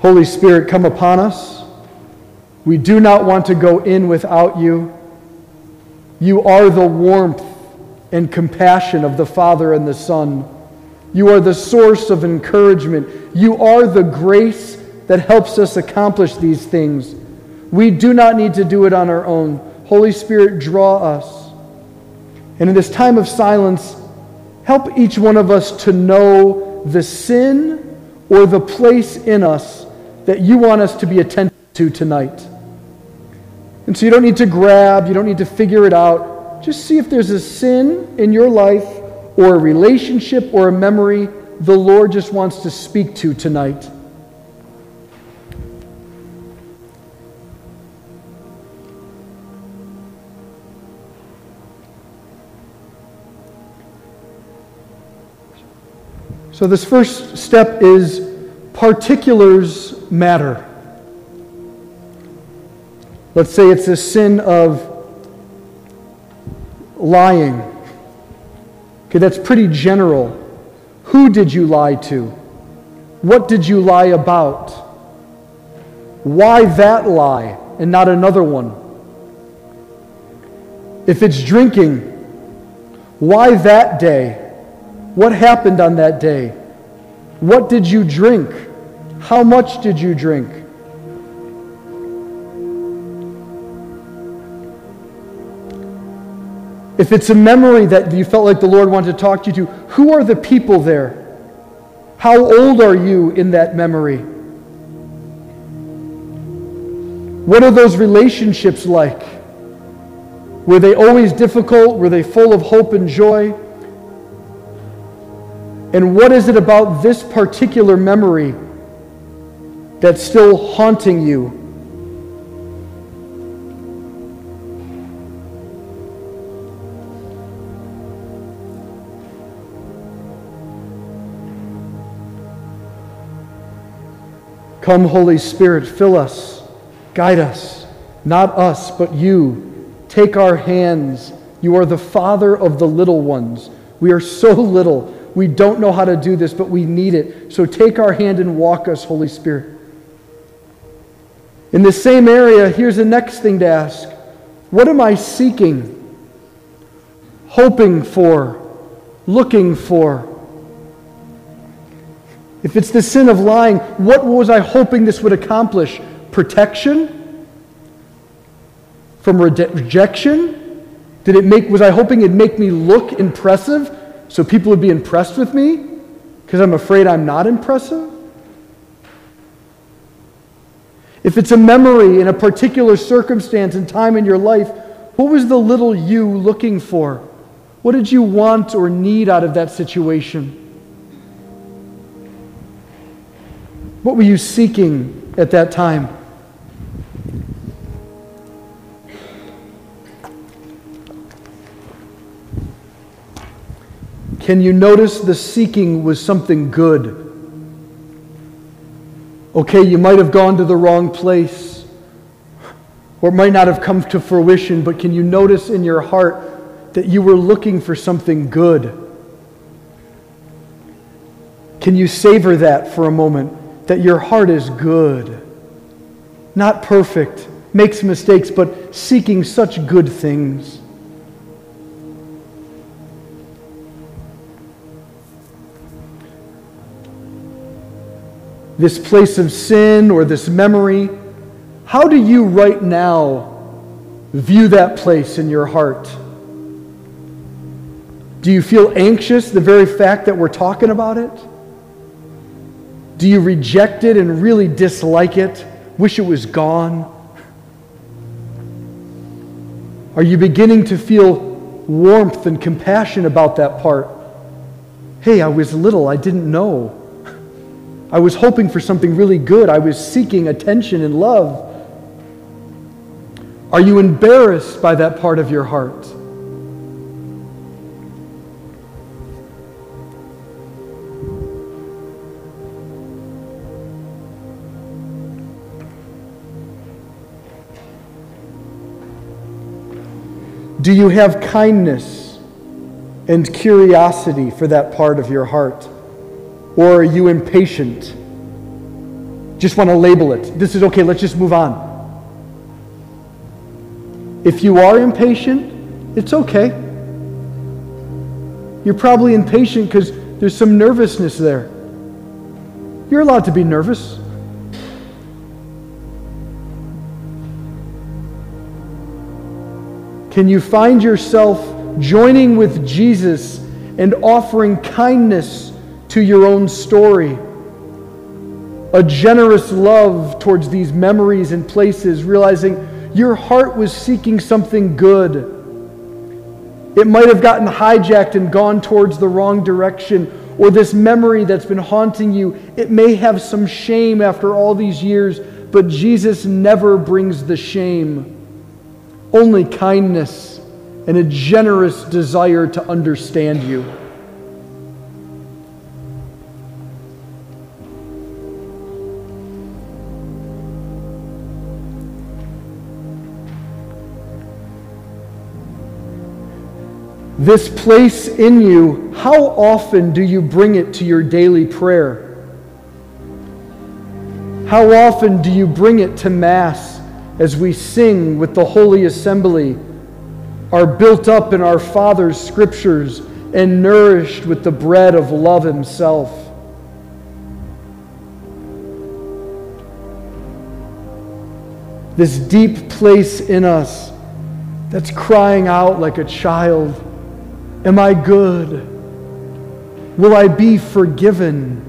Speaker 2: Holy Spirit, come upon us. We do not want to go in without you. You are the warmth and compassion of the Father and the Son. You are the source of encouragement. You are the grace that helps us accomplish these things. We do not need to do it on our own. Holy Spirit, draw us. And in this time of silence, help each one of us to know the sin or the place in us that you want us to be attentive to tonight. And so you don't need to grab, you don't need to figure it out. Just see if there's a sin in your life or a relationship or a memory the Lord just wants to speak to tonight. So, this first step is particulars matter. Let's say it's a sin of lying. Okay, that's pretty general. Who did you lie to? what did you lie about? Why that lie and not another one? If it's drinking, why that day? What happened on that day? What did you drink? How much did you drink? If it's a memory that you felt like the Lord wanted to talk to you to, who are the people there? How old are you in that memory? What are those relationships like? Were they always difficult? Were they full of hope and joy? And what is it about this particular memory that's still haunting you? Come, Holy Spirit, fill us, guide us, not us, but you. Take our hands. You are the Father of the little ones. We are so little. We don't know how to do this, but we need it. So take our hand and walk us, Holy Spirit. In the same area, here's the next thing to ask What am I seeking, hoping for, looking for? If it's the sin of lying, what was I hoping this would accomplish? Protection? From rejection? Did it make was I hoping it'd make me look impressive so people would be impressed with me because I'm afraid I'm not impressive? If it's a memory in a particular circumstance and time in your life, what was the little you looking for? What did you want or need out of that situation? What were you seeking at that time? Can you notice the seeking was something good? Okay, you might have gone to the wrong place, or it might not have come to fruition, but can you notice in your heart that you were looking for something good? Can you savor that for a moment? that your heart is good, not perfect, makes mistakes, but seeking such good things. This place of sin or this memory, how do you right now view that place in your heart? Do you feel anxious, the very fact that we're talking about it? Do you reject it and really dislike it? Wish it was gone? Are you beginning to feel warmth and compassion about that part? Hey, I was little, I didn't know. I was hoping for something really good. I was seeking attention and love. Are you embarrassed by that part of your heart? Do you have kindness and curiosity for that part of your heart? Or are you impatient? Just want to label it. This is okay, let's just move on. If you are impatient, it's okay. You're probably impatient because there's some nervousness there. You're allowed to be nervous. Can you find yourself joining with Jesus and offering kindness to your own story? A generous love towards these memories and places, realizing your heart was seeking something good. It might have gotten hijacked and gone towards the wrong direction, or this memory that's been haunting you, it may have some shame after all these years, but Jesus never brings the shame only kindness and a generous desire to understand you. This place in you, how often do you bring it to your daily prayer? How often do you bring it to Mass as we sing with the Holy Assembly, are built up in our Father's scriptures and nourished with the bread of love Himself? This deep place in us that's crying out like a child Am I good? Will I be forgiven?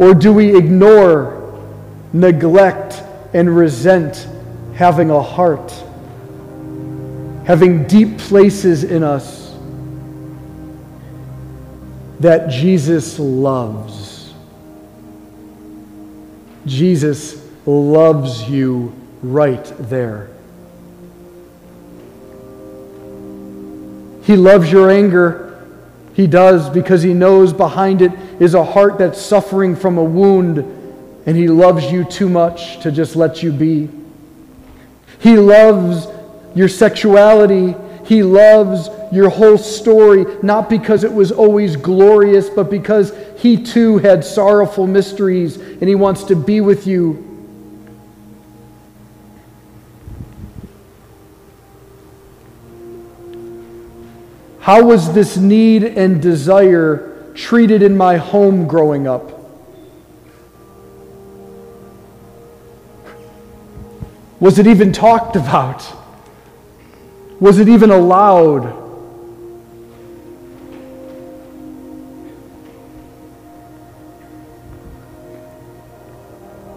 Speaker 2: Or do we ignore, neglect, and resent having a heart, having deep places in us that Jesus loves? Jesus loves you right there. He loves your anger. He does because he knows behind it is a heart that's suffering from a wound, and he loves you too much to just let you be. He loves your sexuality. He loves your whole story, not because it was always glorious, but because he too had sorrowful mysteries, and he wants to be with you How was this need and desire treated in my home growing up? Was it even talked about? Was it even allowed?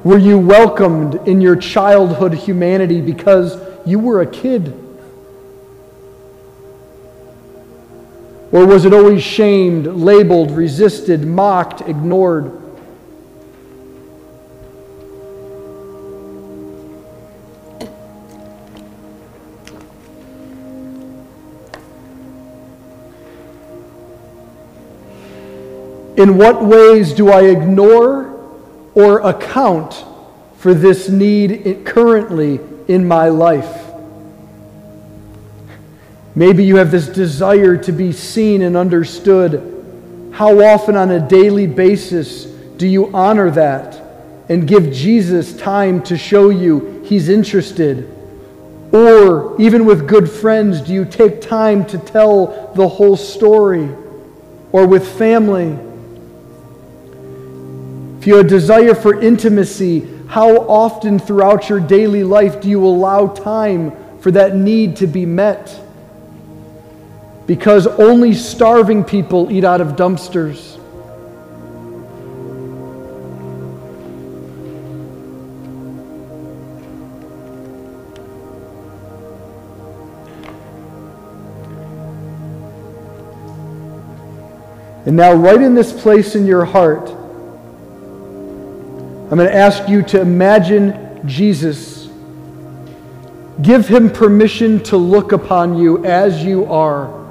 Speaker 2: Were you welcomed in your childhood humanity because you were a kid? Or was it always shamed, labeled, resisted, mocked, ignored? In what ways do I ignore or account for this need currently in my life? Maybe you have this desire to be seen and understood. How often on a daily basis do you honor that and give Jesus time to show you he's interested? Or, even with good friends, do you take time to tell the whole story? Or with family? If you have a desire for intimacy, how often throughout your daily life do you allow time for that need to be met? Because only starving people eat out of dumpsters. And now, right in this place in your heart, I'm going to ask you to imagine Jesus. Give him permission to look upon you as you are.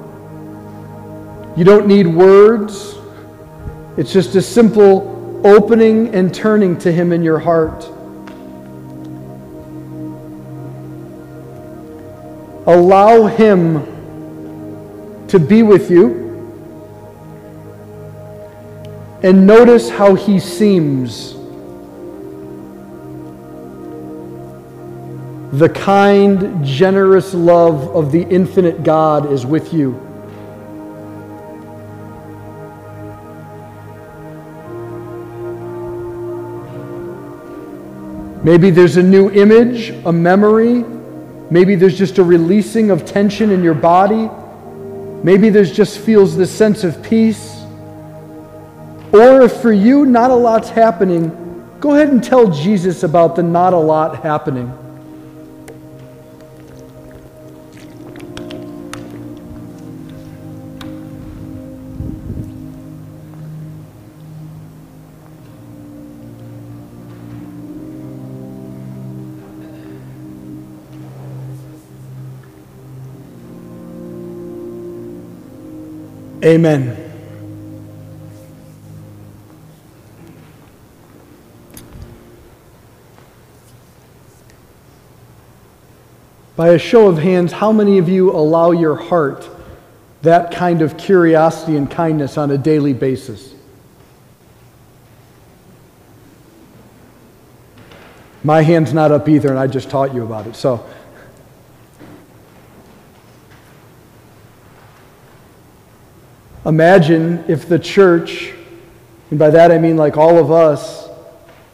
Speaker 2: You don't need words. It's just a simple opening and turning to Him in your heart. Allow Him to be with you. And notice how He seems. The kind, generous love of the infinite God is with you. Maybe there's a new image, a memory. Maybe there's just a releasing of tension in your body. Maybe there's just feels this sense of peace. Or if for you not a lot's happening, go ahead and tell Jesus about the not a lot happening. Amen. By a show of hands, how many of you allow your heart that kind of curiosity and kindness on a daily basis? My hand's not up either, and I just taught you about it. So, imagine if the church, and by that I mean like all of us,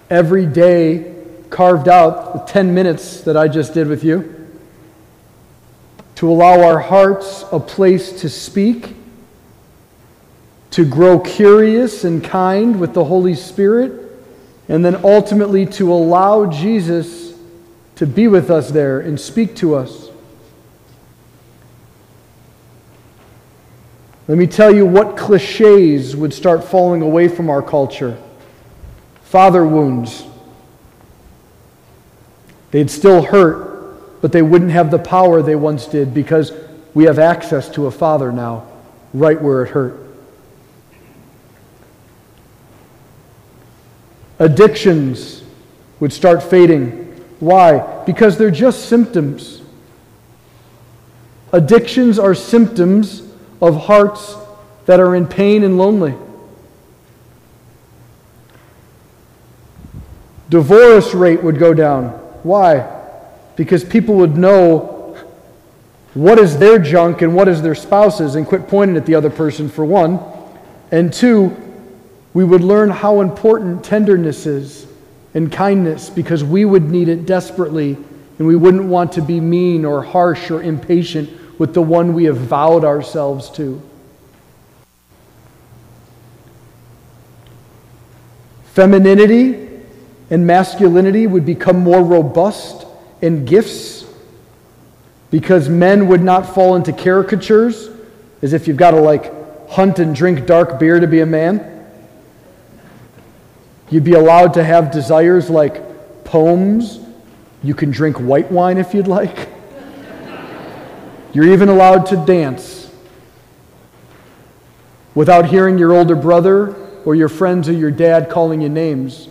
Speaker 2: every day carved out the 10 minutes that I just did with you to allow our hearts a place to speak, to grow curious and kind with the Holy Spirit and then ultimately to allow Jesus to be with us there and speak to us. Let me tell you what cliches would start falling away from our culture father wounds. They'd still hurt, but they wouldn't have the power they once did because we have access to a father now, right where it hurt. Addictions would start fading. Why? Because they're just symptoms. Addictions are symptoms of hearts that are in pain and lonely. Divorce rate would go down. Why? Because people would know what is their junk and what is their spouse's and quit pointing at the other person, for one. And two, we would learn how important tenderness is and kindness because we would need it desperately and we wouldn't want to be mean or harsh or impatient with the one we have vowed ourselves to. Femininity and masculinity would become more robust in gifts because men would not fall into caricatures as if you've got to like hunt and drink dark beer to be a man. You'd be allowed to have desires like poems. You can drink white wine if you'd like. You're even allowed to dance without hearing your older brother or your friends or your dad calling you names.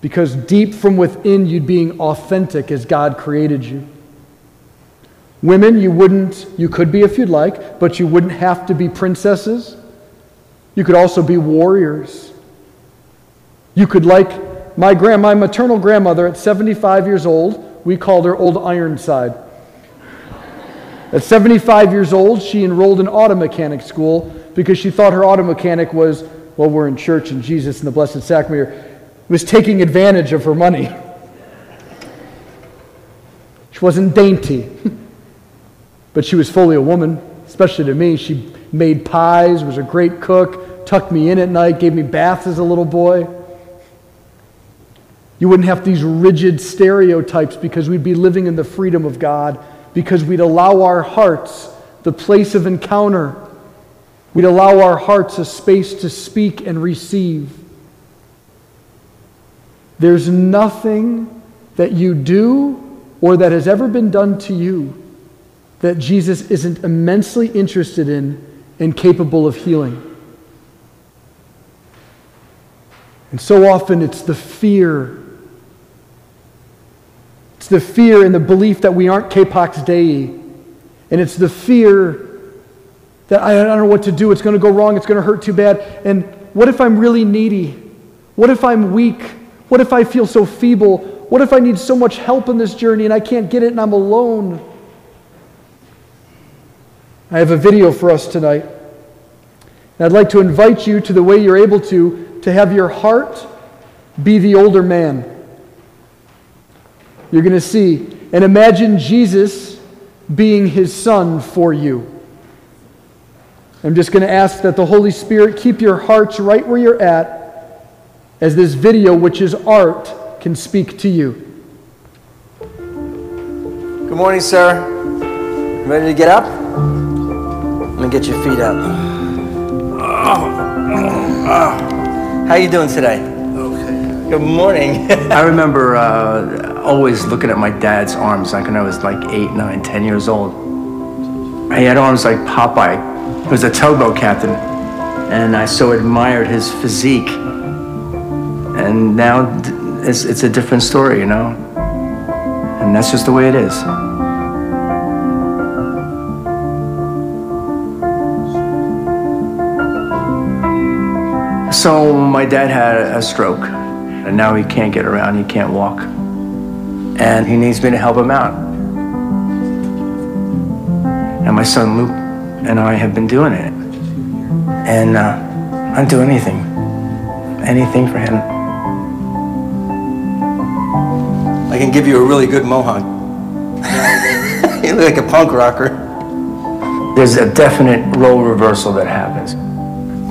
Speaker 2: Because deep from within, you'd being authentic as God created you. Women, you wouldn't, you could be if you'd like, but you wouldn't have to be princesses. You could also be warriors. You could like my grand, my maternal grandmother at 75 years old, we called her Old Ironside. At 75 years old, she enrolled in auto mechanic school because she thought her auto mechanic was, well, we're in church and Jesus and the Blessed Sacrament was taking advantage of her money. <laughs> She wasn't dainty, <laughs> but she was fully a woman, especially to me. She made pies, was a great cook, tucked me in at night, gave me baths as a little boy. You wouldn't have these rigid stereotypes because we'd be living in the freedom of God, because we'd allow our hearts the place of encounter. We'd allow our hearts a space to speak and receive. There's nothing that you do or that has ever been done to you that Jesus isn't immensely interested in and capable of healing. And so often it's the fear it's the fear and the belief that we aren't Capax Dei. And it's the fear that I don't know what to do. It's going to go wrong. It's going to hurt too bad. And what if I'm really needy? What if I'm weak? What if I feel so feeble? What if I need so much help in this journey and I can't get it and I'm alone? I have a video for us tonight. And I'd like to invite you to the way you're able to, to have your heart be the older man you're going to see. And imagine Jesus being his son for you. I'm just going to ask that the Holy Spirit keep your hearts right where you're at as this video, which is art, can speak to you.
Speaker 3: Good morning, sir. Ready to get up? Going to get your feet up. How you doing today? Good morning. <laughs>
Speaker 4: I remember uh, always looking at my dad's arms, like when I was like eight, nine, ten years old. He had arms like Popeye. He was a tugboat captain, and I so admired his physique. And now it's, it's a different story, you know? And that's just the way it is. So my dad had a stroke and now he can't get around, he can't walk. And he needs me to help him out. And my son Luke and I have been doing it. And uh, I'd do anything, anything for him.
Speaker 3: I can give you a really good mohawk. <laughs> you look like a punk rocker.
Speaker 4: There's a definite role reversal that happens.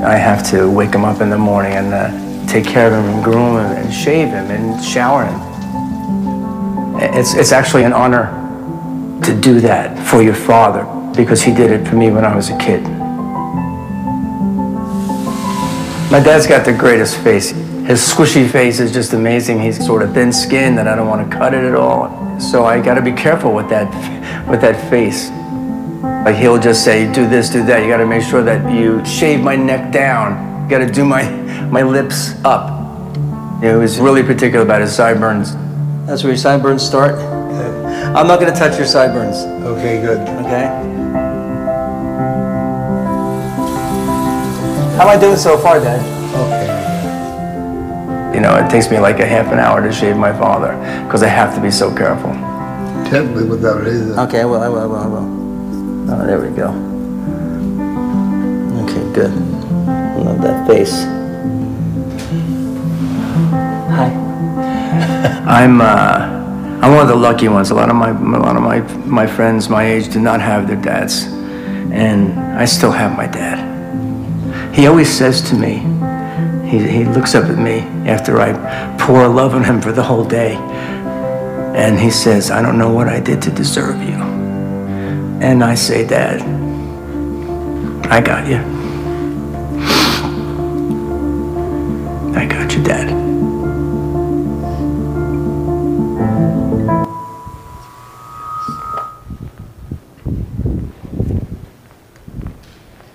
Speaker 4: I have to wake him up in the morning and uh, take care of him and groom him and shave him and shower him. It's, it's actually an honor to do that for your father because he did it for me when I was a kid. My dad's got the greatest face. His squishy face is just amazing. He's sort of thin skinned and I don't want to cut it at all. So I got to be careful with that, with that face. Like he'll just say, do this, do that. You got to make sure that you shave my neck down. You got to do my, my lips up. He was really particular about his sideburns.
Speaker 3: That's where your sideburns start. I'm not going to touch your sideburns,
Speaker 5: Okay, good.
Speaker 3: okay? How am I doing so far, Dad?
Speaker 5: Okay.
Speaker 4: You know, it takes me like a half an hour to shave my father because I have to be so careful.
Speaker 5: Me what that is.
Speaker 3: Okay, I will, I will, I will, I will. Oh, there we go. Okay, good. I love that face. Hi.
Speaker 4: I'm uh, I'm one of the lucky ones. A lot of my a lot of my my friends my age do not have their dads, and I still have my dad. He always says to me, he he looks up at me after I pour love on him for the whole day, and he says, "I don't know what I did to deserve you," and I say, "Dad, I got you. I got you, Dad."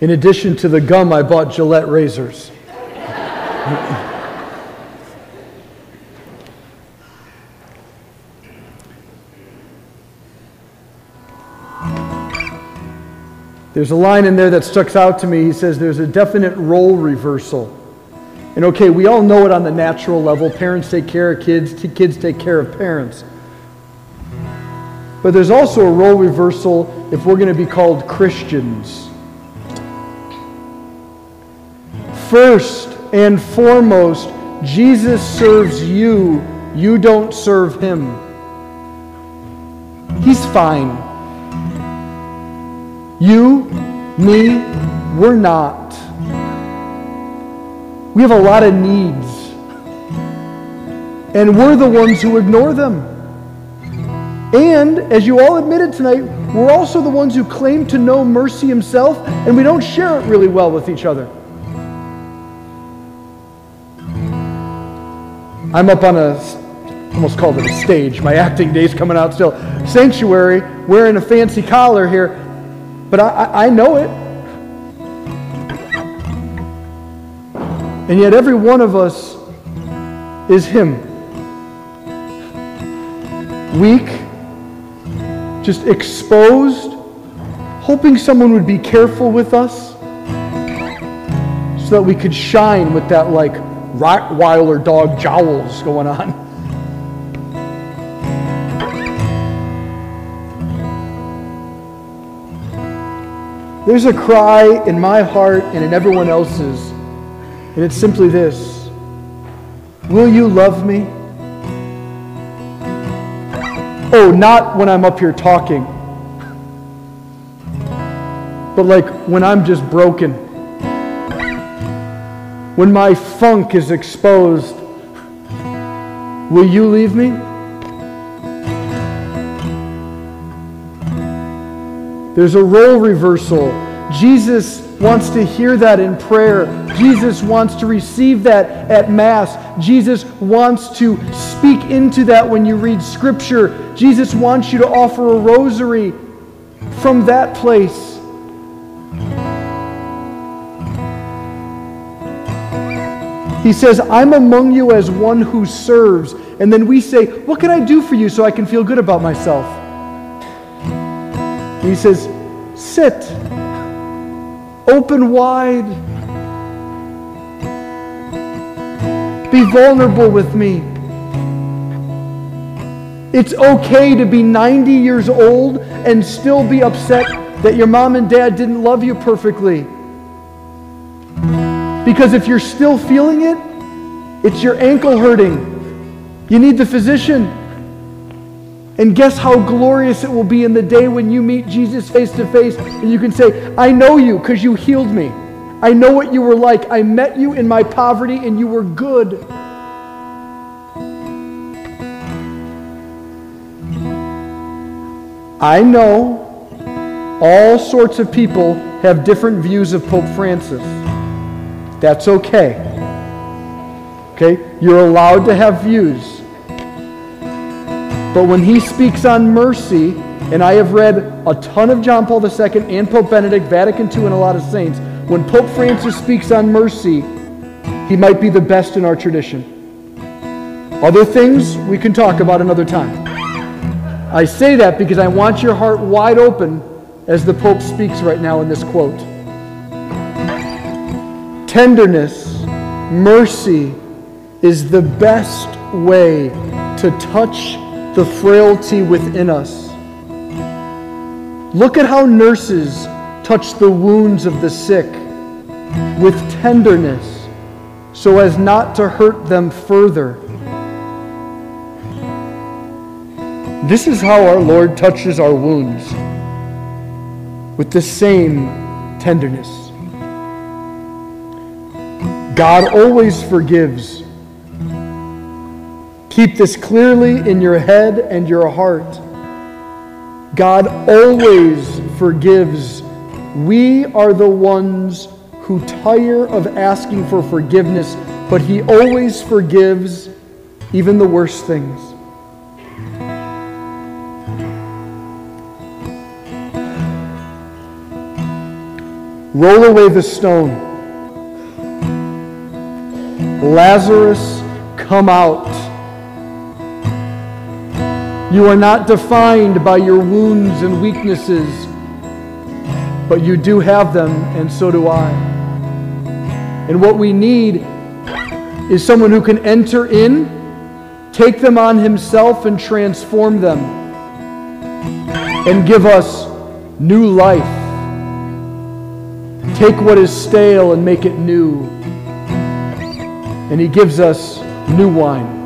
Speaker 2: In addition to the gum, I bought Gillette razors. There's a line in there that sticks out to me. He says there's a definite role reversal. And okay, we all know it on the natural level. Parents take care of kids, kids take care of parents. But there's also a role reversal if we're going to be called Christians. First and foremost, Jesus serves you. You don't serve him. He's fine. You, me, we're not. We have a lot of needs. And we're the ones who ignore them. And, as you all admitted tonight, we're also the ones who claim to know mercy himself, and we don't share it really well with each other. I'm up on a, almost called it a stage. My acting day's coming out still. Sanctuary, wearing a fancy collar here, but I, I, I know it. And yet, every one of us is Him. Weak, just exposed, hoping someone would be careful with us so that we could shine with that, like, Rottweiler dog jowls going on. There's a cry in my heart and in everyone else's, and it's simply this Will you love me? Oh, not when I'm up here talking, but like when I'm just broken when my funk is exposed, will you leave me? There's a role reversal. Jesus wants to hear that in prayer. Jesus wants to receive that at Mass. Jesus wants to speak into that when you read Scripture. Jesus wants you to offer a rosary from that place. He says, I'm among you as one who serves. And then we say, What can I do for you so I can feel good about myself? And he says, Sit, open wide. Be vulnerable with me. It's okay to be 90 years old and still be upset that your mom and dad didn't love you perfectly. Because if you're still feeling it, it's your ankle hurting. You need the physician. And guess how glorious it will be in the day when you meet Jesus face to face and you can say, I know you because you healed me. I know what you were like. I met you in my poverty and you were good. I know all sorts of people have different views of Pope Francis. That's okay. Okay? You're allowed to have views. But when he speaks on mercy, and I have read a ton of John Paul II and Pope Benedict, Vatican II, and a lot of saints, when Pope Francis speaks on mercy, he might be the best in our tradition. Other things we can talk about another time. I say that because I want your heart wide open as the Pope speaks right now in this quote. Tenderness, mercy is the best way to touch the frailty within us. Look at how nurses touch the wounds of the sick with tenderness so as not to hurt them further. This is how our Lord touches our wounds with the same tenderness. God always forgives. Keep this clearly in your head and your heart. God always forgives. We are the ones who tire of asking for forgiveness, but He always forgives even the worst things. Roll away the stone. Lazarus, come out. You are not defined by your wounds and weaknesses, but you do have them, and so do I. And what we need is someone who can enter in, take them on himself, and transform them, and give us new life. Take what is stale and make it new. And he gives us
Speaker 6: new wine.